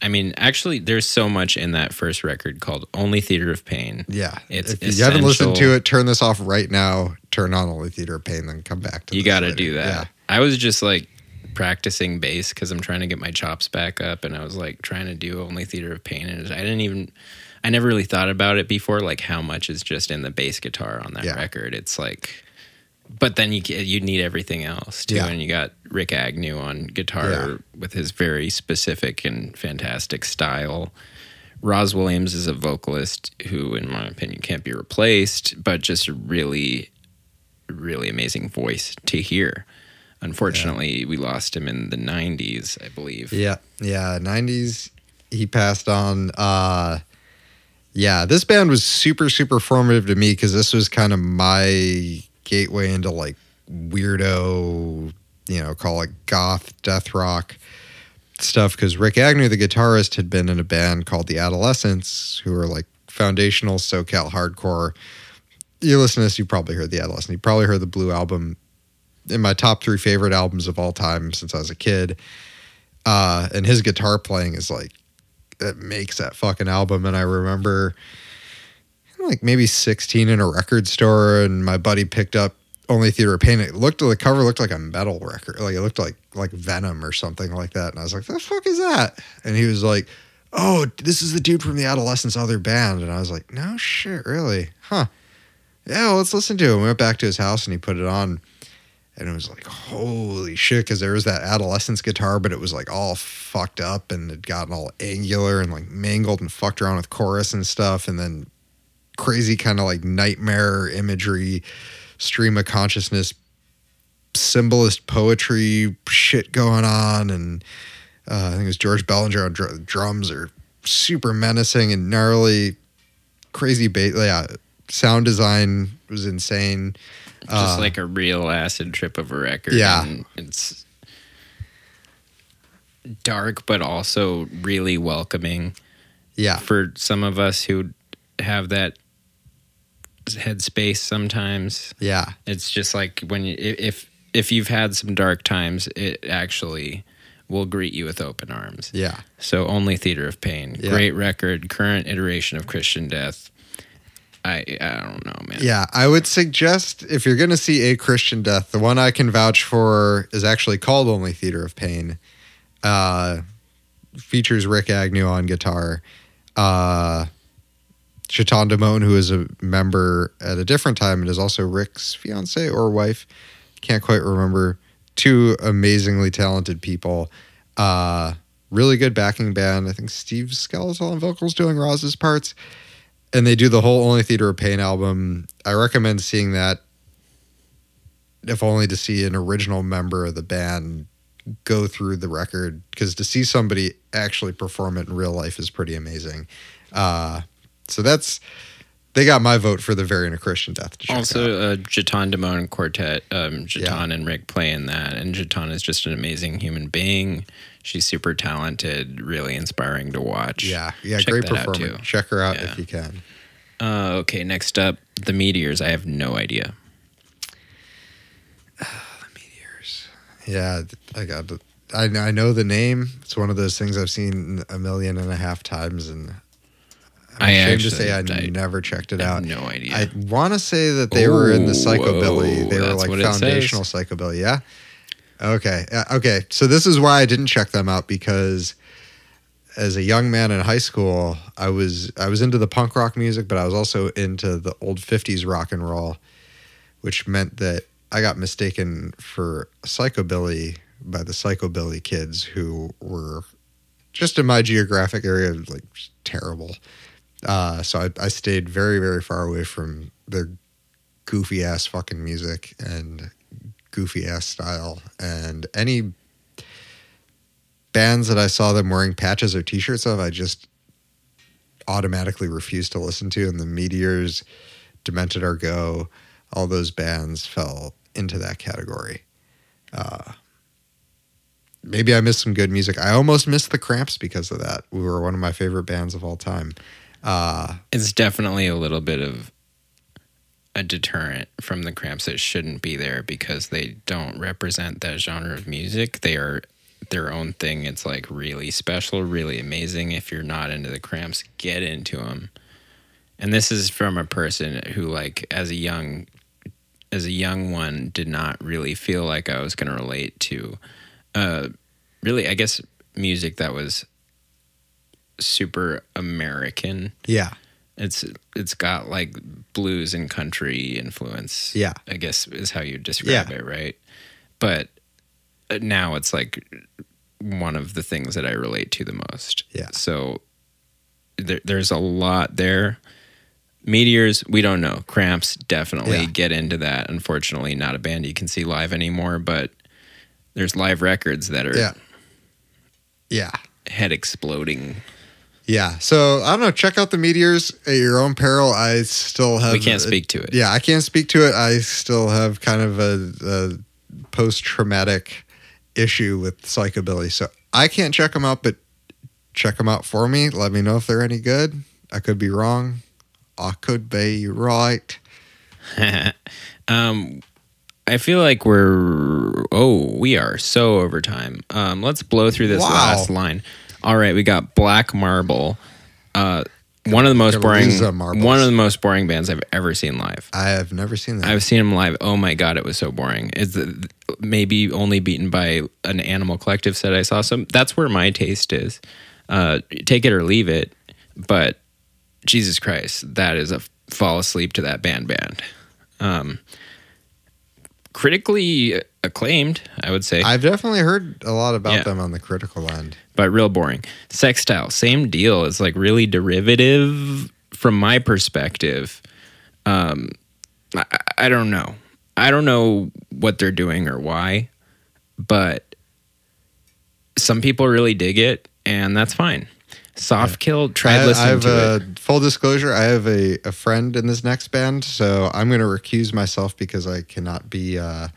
I mean, actually there's so much in that first record called Only Theater of Pain. Yeah. It's if you haven't listened to it, turn this off right now. Turn on Only Theater of Pain, then come back to it. You got to do that. Yeah. I was just like practicing bass because I'm trying to get my chops back up, and I was like trying to do only theater of pain, and I didn't even, I never really thought about it before, like how much is just in the bass guitar on that Yeah. record. It's like, but then you you need everything else too, Yeah. and you got Rikk Agnew on guitar Yeah. with his very specific and fantastic style. Rozz Williams is a vocalist who, in my opinion, can't be replaced, but just a really, really amazing voice to hear. Unfortunately, we lost him in the 90s, I believe. Yeah, yeah. Nineties, he passed on. Uh, yeah, this band was super, super formative to me because this was kind of my gateway into like weirdo, you know, call it goth, death rock stuff. Because Rikk Agnew, the guitarist, had been in a band called the Adolescents, who were like foundational SoCal hardcore. You listen to this, you probably heard the Adolescent. You probably heard the Blue album. In my top three favorite albums of all time since I was a kid uh, and his guitar playing is like it makes that fucking album. And I remember like maybe 16 in a record store, and my buddy picked up Only Theater of Pain. It looked the cover looked like a metal record, like it looked like like Venom or something like that. And I was like, "The fuck is that?" And he was like, "Oh, this is the dude from the Adolescents' other band." And I was like, "No shit, really? Huh? Yeah, well, let's listen to it." We went back to his house, and he put it on and it was like holy shit because there was that adolescence guitar but it was like all fucked up and it gotten all angular and like mangled and fucked around with chorus and stuff. And then crazy kind of like nightmare imagery stream of consciousness symbolist poetry shit going on. And uh, i think it was george belanger on dr- drums are super menacing and gnarly crazy bass yeah sound design was insane Just Uh, like a real acid trip of a record. Yeah. and it's dark, but also really welcoming yeah for some of us who have that headspace sometimes. yeah It's just like when you, if if you've had some dark times, it actually will greet you with open arms. yeah So only Theater of Pain, Yeah. great record, current iteration of Christian Death. I I don't know, man. Yeah, I would suggest if you're going to see a Christian death, the one I can vouch for is actually called Only Theater of Pain. Uh, features Rikk Agnew on guitar. Uh, Gitane Demone, who is a member at a different time and is also Rikk's fiance or wife. Can't quite remember. Two amazingly talented people. Uh, really good backing band. I think Steve Skeletal on vocals doing Rozz's parts. And they do the whole Only Theater of Pain album. I recommend seeing that, if only to see an original member of the band go through the record, because to see somebody actually perform it in real life is pretty amazing. Uh, so that's they got my vote for the Variant of Christian Death. To check out. Also, uh, Gitane Demone Quartet, um, Gitane Yeah. and Rikk play in that, and Gitane is just an amazing human being. She's super talented, really inspiring to watch. yeah, yeah, Check great performance. Check her out Yeah. if you can. Uh, okay, next up, the Meteors. I have no idea. Uh, the meteors. Yeah, I got. the- I I know the name. It's one of those things I've seen a million and a half times, and I'm I ashamed actually- to say I, I- never checked it I out. have no idea. I want to say that they were in the psychobilly. they were like what it says. foundational psychobilly. Yeah. Okay. Uh, okay. So this is why I didn't check them out because as a young man in high school, I was I was into the punk rock music, but I was also into the old '50s rock and roll, which meant that I got mistaken for psychobilly by the psychobilly kids who were just in my geographic area, like terrible. Uh, so I, I stayed very, very far away from their goofy ass fucking music and goofy ass style. And any bands that I saw them wearing patches or t shirts of, I just automatically refused to listen to. And the Meteors, Demented Are Go, all those bands fell into that category. Uh, maybe I missed some good music. I almost missed the Cramps because of that. We were one of my favorite bands of all time. Uh, It's definitely a little bit of a deterrent from the cramps that shouldn't be there because they don't represent that genre of music. They are their own thing. It's like really special, really amazing. If you're not into the cramps, get into them. And this is from a person who, like, as a young, as a young one, did not really feel like I was going to relate to, uh, really, I guess, music that was super American yeah. It's it's got like blues and country influence. Yeah. I guess is how you describe Yeah. it, right? But uh, now it's like one of the things that I relate to the most. Yeah. So there, there's a lot there. Meteors, we don't know. Cramps, definitely Yeah. get into that. Unfortunately, not a band you can see live anymore, but there's live records that are Yeah. Yeah. head exploding. Yeah. So I don't know. Check out the meteors at your own peril. I still have. We can't speak to it. Yeah, I can't speak to it. I still have kind of a, a post traumatic issue with psychobilly. So I can't check them out, but check them out for me. Let me know if they're any good. I could be wrong. I could be right. um, I feel like we're oh we are so over time. Um, let's blow through this Wow. last line. All right, we got Black Marble. Uh, one of the most boring, Marbles. one of the most boring bands I've ever seen live. I have never seen that. I've seen them live. Oh my god, it was so boring. It's maybe only beaten by an Animal Collective set I saw. So that's where my taste is. Uh, take it or leave it, but Jesus Christ, that is a fall asleep to that band band. Um, critically acclaimed, I would say, I've definitely heard a lot about Yeah. them on the critical end. but real boring. Sextile, same deal. It's like really derivative from my perspective. Um, I, I don't know. I don't know what they're doing or why, but some people really dig it, and that's fine. Soft Kill, tried I, I have to a it. full disclosure. I have a, a friend in this next band, so I'm going to recuse myself because I cannot be, uh,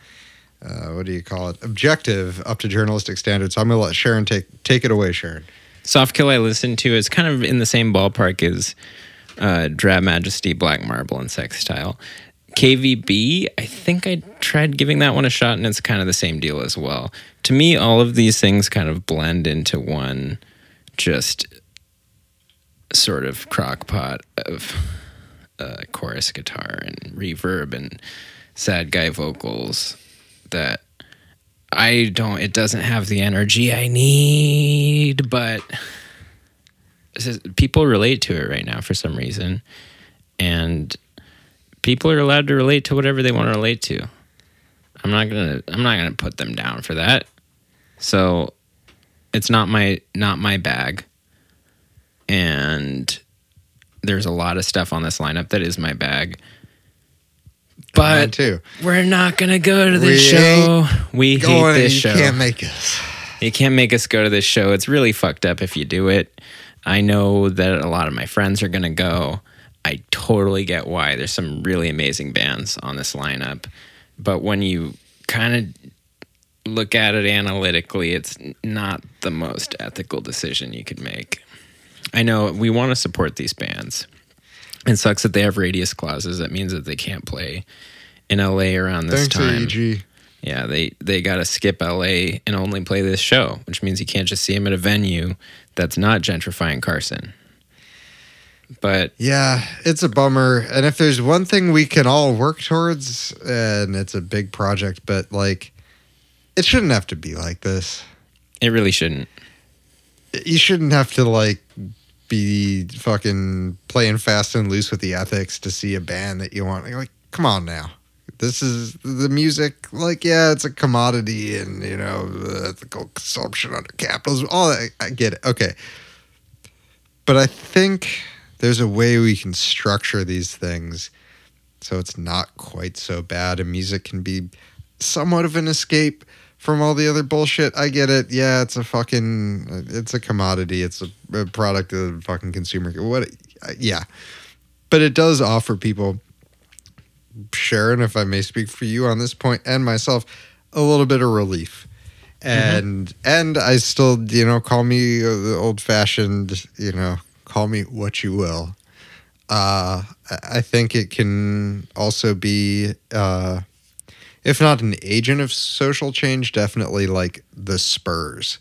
uh, what do you call it, objective up to journalistic standards. So I'm going to let Sharon take take it away, Sharon. Soft Kill I listened to is kind of in the same ballpark as uh, Drab Majesty, Black Marble, and Sextile. KVB, I think I tried giving that one a shot, and it's kind of the same deal as well. To me, all of these things kind of blend into one just sort of crock pot of uh, chorus guitar and reverb and sad guy vocals that I don't, it doesn't have the energy I need, but people relate to it right now for some reason, and people are allowed to relate to whatever they want to relate to. I'm not gonna I'm not gonna put them down for that. So it's not my not my bag. And there's a lot of stuff on this lineup that is my bag. But too. we're not gonna go to We this show. We hate this you show. can't make us. You can't make us go to this show. It's really fucked up if you do it. I know that a lot of my friends are going to go. I totally get why. There's some really amazing bands on this lineup. But when you kind of look at it analytically, it's not the most ethical decision you could make. I know we want to support these bands. It sucks that they have radius clauses. That means that they can't play in LA around this Thanks, time. AEG. Yeah, they they got to skip LA and only play this show, which means you can't just see them at a venue that's not gentrifying Carson. But Yeah, it's a bummer. And if there's one thing we can all work towards, and it's a big project, but like, it shouldn't have to be like this. it really shouldn't. You shouldn't have to like be fucking playing fast and loose with the ethics to see a band that you want. Like, come on now. This is the music. Like, yeah, it's a commodity, and you know, ethical consumption under capitalism. All that, I get it. Okay, but I think there's a way we can structure these things so it's not quite so bad, and music can be somewhat of an escape from all the other bullshit. I get it. Yeah, it's a fucking, it's a commodity. It's a, a product of the fucking consumer. What? Yeah, but it does offer people, Sharon, if I may speak for you on this point and myself, a little bit of relief. And and I still, you know, call me the old fashioned, you know, call me what you will. Uh, I think it can also be uh, if not an agent of social change, definitely like the Spurs.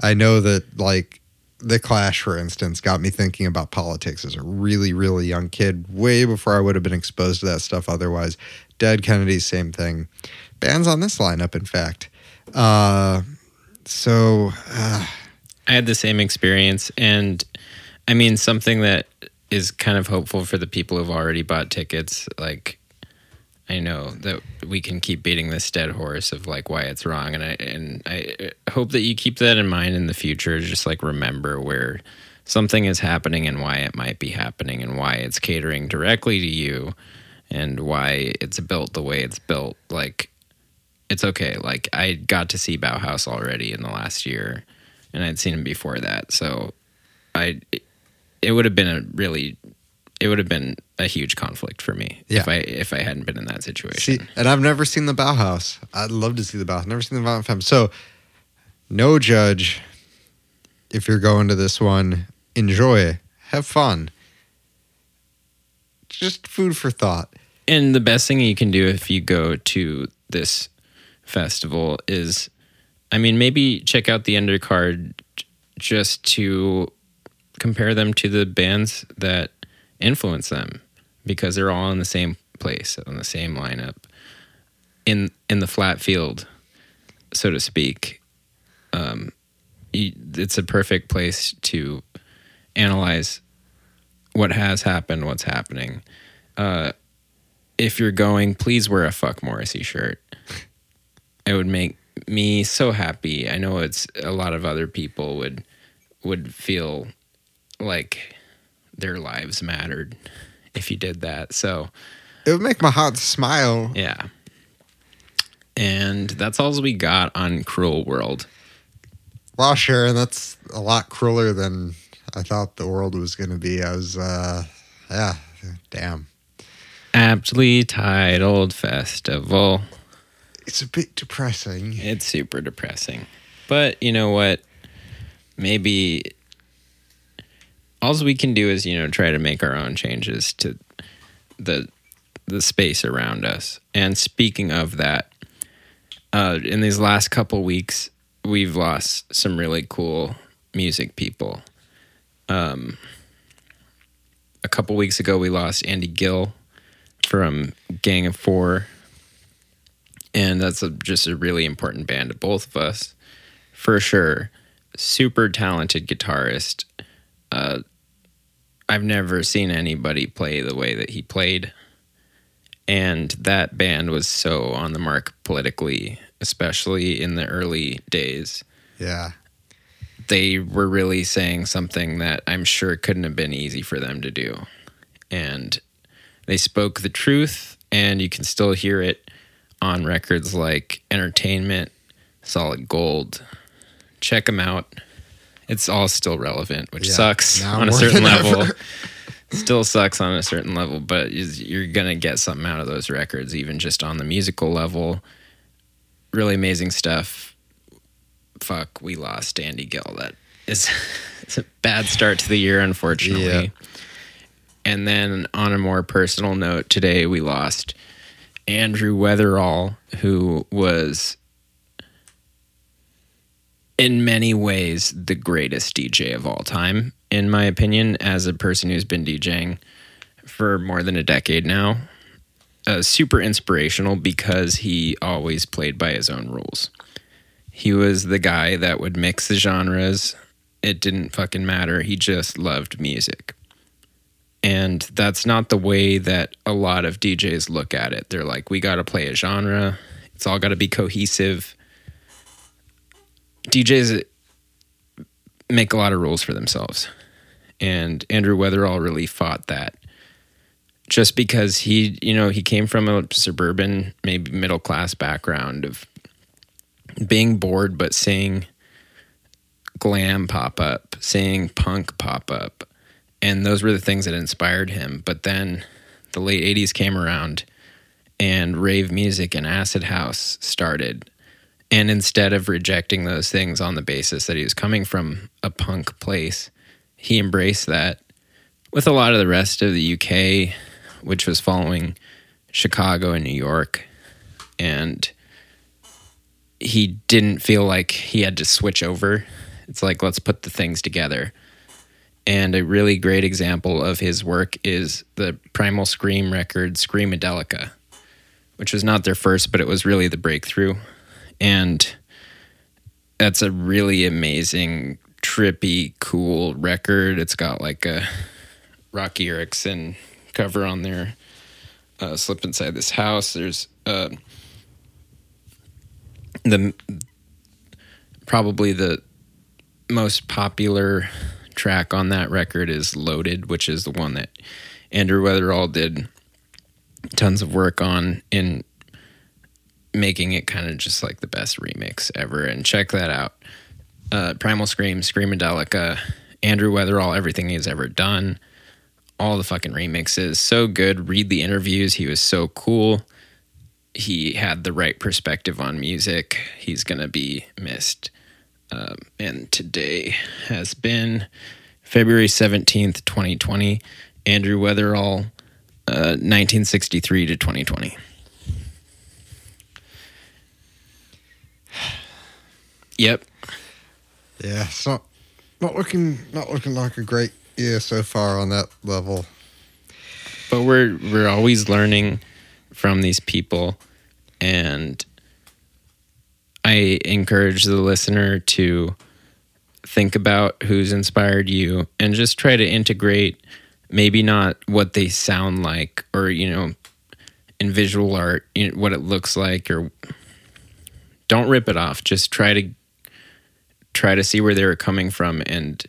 I know that like the Clash, for instance, got me thinking about politics as a really, really young kid, way before I would have been exposed to that stuff otherwise. Dead Kennedy, same thing. Bands on this lineup, in fact. Uh, so uh, I had the same experience, and I mean something that is kind of hopeful for the people who've already bought tickets. Like, I know that we can keep beating this dead horse of like why it's wrong, and I and I uh, hope that you keep that in mind in the future. Just like remember where something is happening and why it might be happening, and why it's catering directly to you, and why it's built the way it's built. Like, it's okay. Like I got to see Bauhaus already in the last year, and I'd seen him before that. So I, it would have been a really, it would have been a huge conflict for me Yeah. if I if I hadn't been in that situation. See, and I've never seen the Bauhaus. I'd love to see the Bauhaus. Never seen the Violent Femmes. So, no judge. If you're going to this one, enjoy, have fun. Just food for thought. And the best thing you can do if you go to this festival is, I mean, maybe check out the undercard just to compare them to the bands that influence them because they're all in the same place on the same lineup in in the flat field, so to speak. Um, you, it's a perfect place to analyze what has happened, what's happening. Uh, if you're going, please wear a fuck Morrissey shirt. It would make me so happy. I know it's a lot of other people would would feel like their lives mattered if you did that. So It would make my heart smile. yeah. And that's all we got on Cruel World. Wow, Sharon, that's a lot crueler than I thought the world was going to be. I was, uh, yeah, damn. Aptly titled festival. It's a bit depressing. It's super depressing. But you know what? Maybe all we can do is, you know, try to make our own changes to the the space around us. And speaking of that, uh, in these last couple weeks, we've lost some really cool music people. Um, a couple weeks ago, we lost Andy Gill from Gang of Four and that's a, just a really important band to both of us, for sure. Super talented guitarist, uh, I've never seen anybody play the way that he played. And that band was so on the mark politically, especially in the early days. Yeah. They were really saying something that I'm sure couldn't have been easy for them to do. And they spoke the truth, and you can still hear it on records like Entertainment, Solid Gold. Check them out. It's all still relevant, which Yeah, sucks on a certain level. ever. still sucks on a certain level, but you're gonna get something out of those records, even just on the musical level. Really amazing stuff. Fuck, we lost Andy Gill. That is it's a bad start to the year, unfortunately. Yeah. And then on a more personal note, today we lost Andrew Weatherall, who was in many ways the greatest DJ of all time, in my opinion, as a person who's been DJing for more than a decade now. Uh, super inspirational because he always played by his own rules. He was the guy that would mix the genres. It didn't fucking matter. He just loved music. And that's not the way that a lot of DJs look at it. They're like, we got to play a genre. It's all got to be cohesive. DJs make a lot of rules for themselves. And Andrew Weatherall really fought that. Just because he, you know, he came from a suburban, maybe middle class background of being bored but seeing glam pop up, seeing punk pop up. And those were the things that inspired him. But then the late 80s came around and rave music and acid house started. And instead of rejecting those things on the basis that he was coming from a punk place, he embraced that with a lot of the rest of the UK, which was following Chicago and New York. And he didn't feel like he had to switch over. It's like, let's put the things together. And a really great example of his work is the Primal Scream record, Screamadelica, which was not their first, but it was really the breakthrough. And that's a really amazing, trippy, cool record. It's got like a Roky Erickson cover on there. Uh, Slip Inside This House. There's uh, the probably the most popular track on that record is Loaded, which is the one that Andrew Weatherall did tons of work on in making it kind of just like the best remix ever. And check that out. Uh, Primal Scream, Screamadelica, Andrew Weatherall, everything he's ever done, all the fucking remixes. So good. Read the interviews. He was so cool. He had the right perspective on music. He's going to be missed. Um, and today has been February 17th, 2020. Andrew Weatherall, uh, 1963 to 2020. Yep. Yeah. It's not not looking not looking like a great year so far on that level. but we're we're always learning from these people and i encourage the listener to think about who's inspired you and just try to integrate maybe not what they sound like or you know in visual art you know, what it looks like or don't rip it off just try to try to see where they were coming from and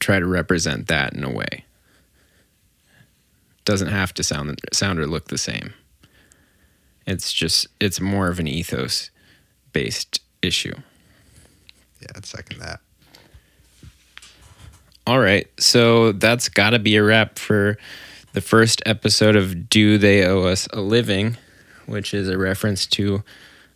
try to represent that in a way doesn't have to sound sound or look the same. It's just it's more of an ethos based issue. Yeah, I'd second that. All right, so that's got to be a wrap for the first episode of Do They Owe Us a Living, which is a reference to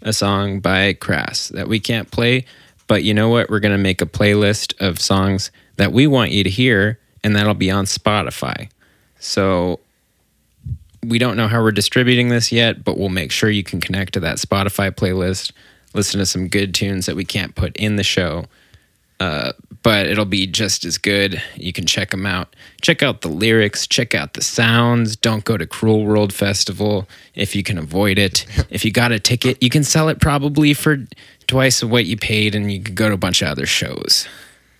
a song by Crass that we can't play, but you know what? We're going to make a playlist of songs that we want you to hear and that'll be on Spotify. So we don't know how we're distributing this yet, but we'll make sure you can connect to that Spotify playlist, listen to some good tunes that we can't put in the show. Uh, but it'll be just as good. You can check them out. Check out the lyrics, check out the sounds. Don't go to Cruel World Festival if you can avoid it. if you got a ticket, you can sell it probably for twice of what you paid and you could go to a bunch of other shows.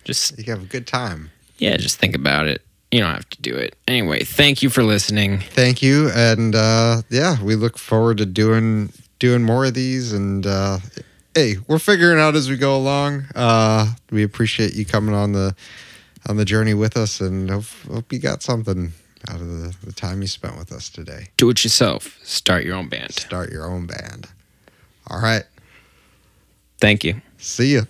Just You can have a good time. yeah, just think about it. You don't have to do it. Anyway, thank you for listening. Thank you, and uh, yeah, we look forward to doing doing more of these. And uh, hey, we're figuring out as we go along. Uh, we appreciate you coming on the on the journey with us, and hope, hope you got something out of the, the time you spent with us today. Do it yourself. Start your own band. Start your own band. All right, Thank you. see ya.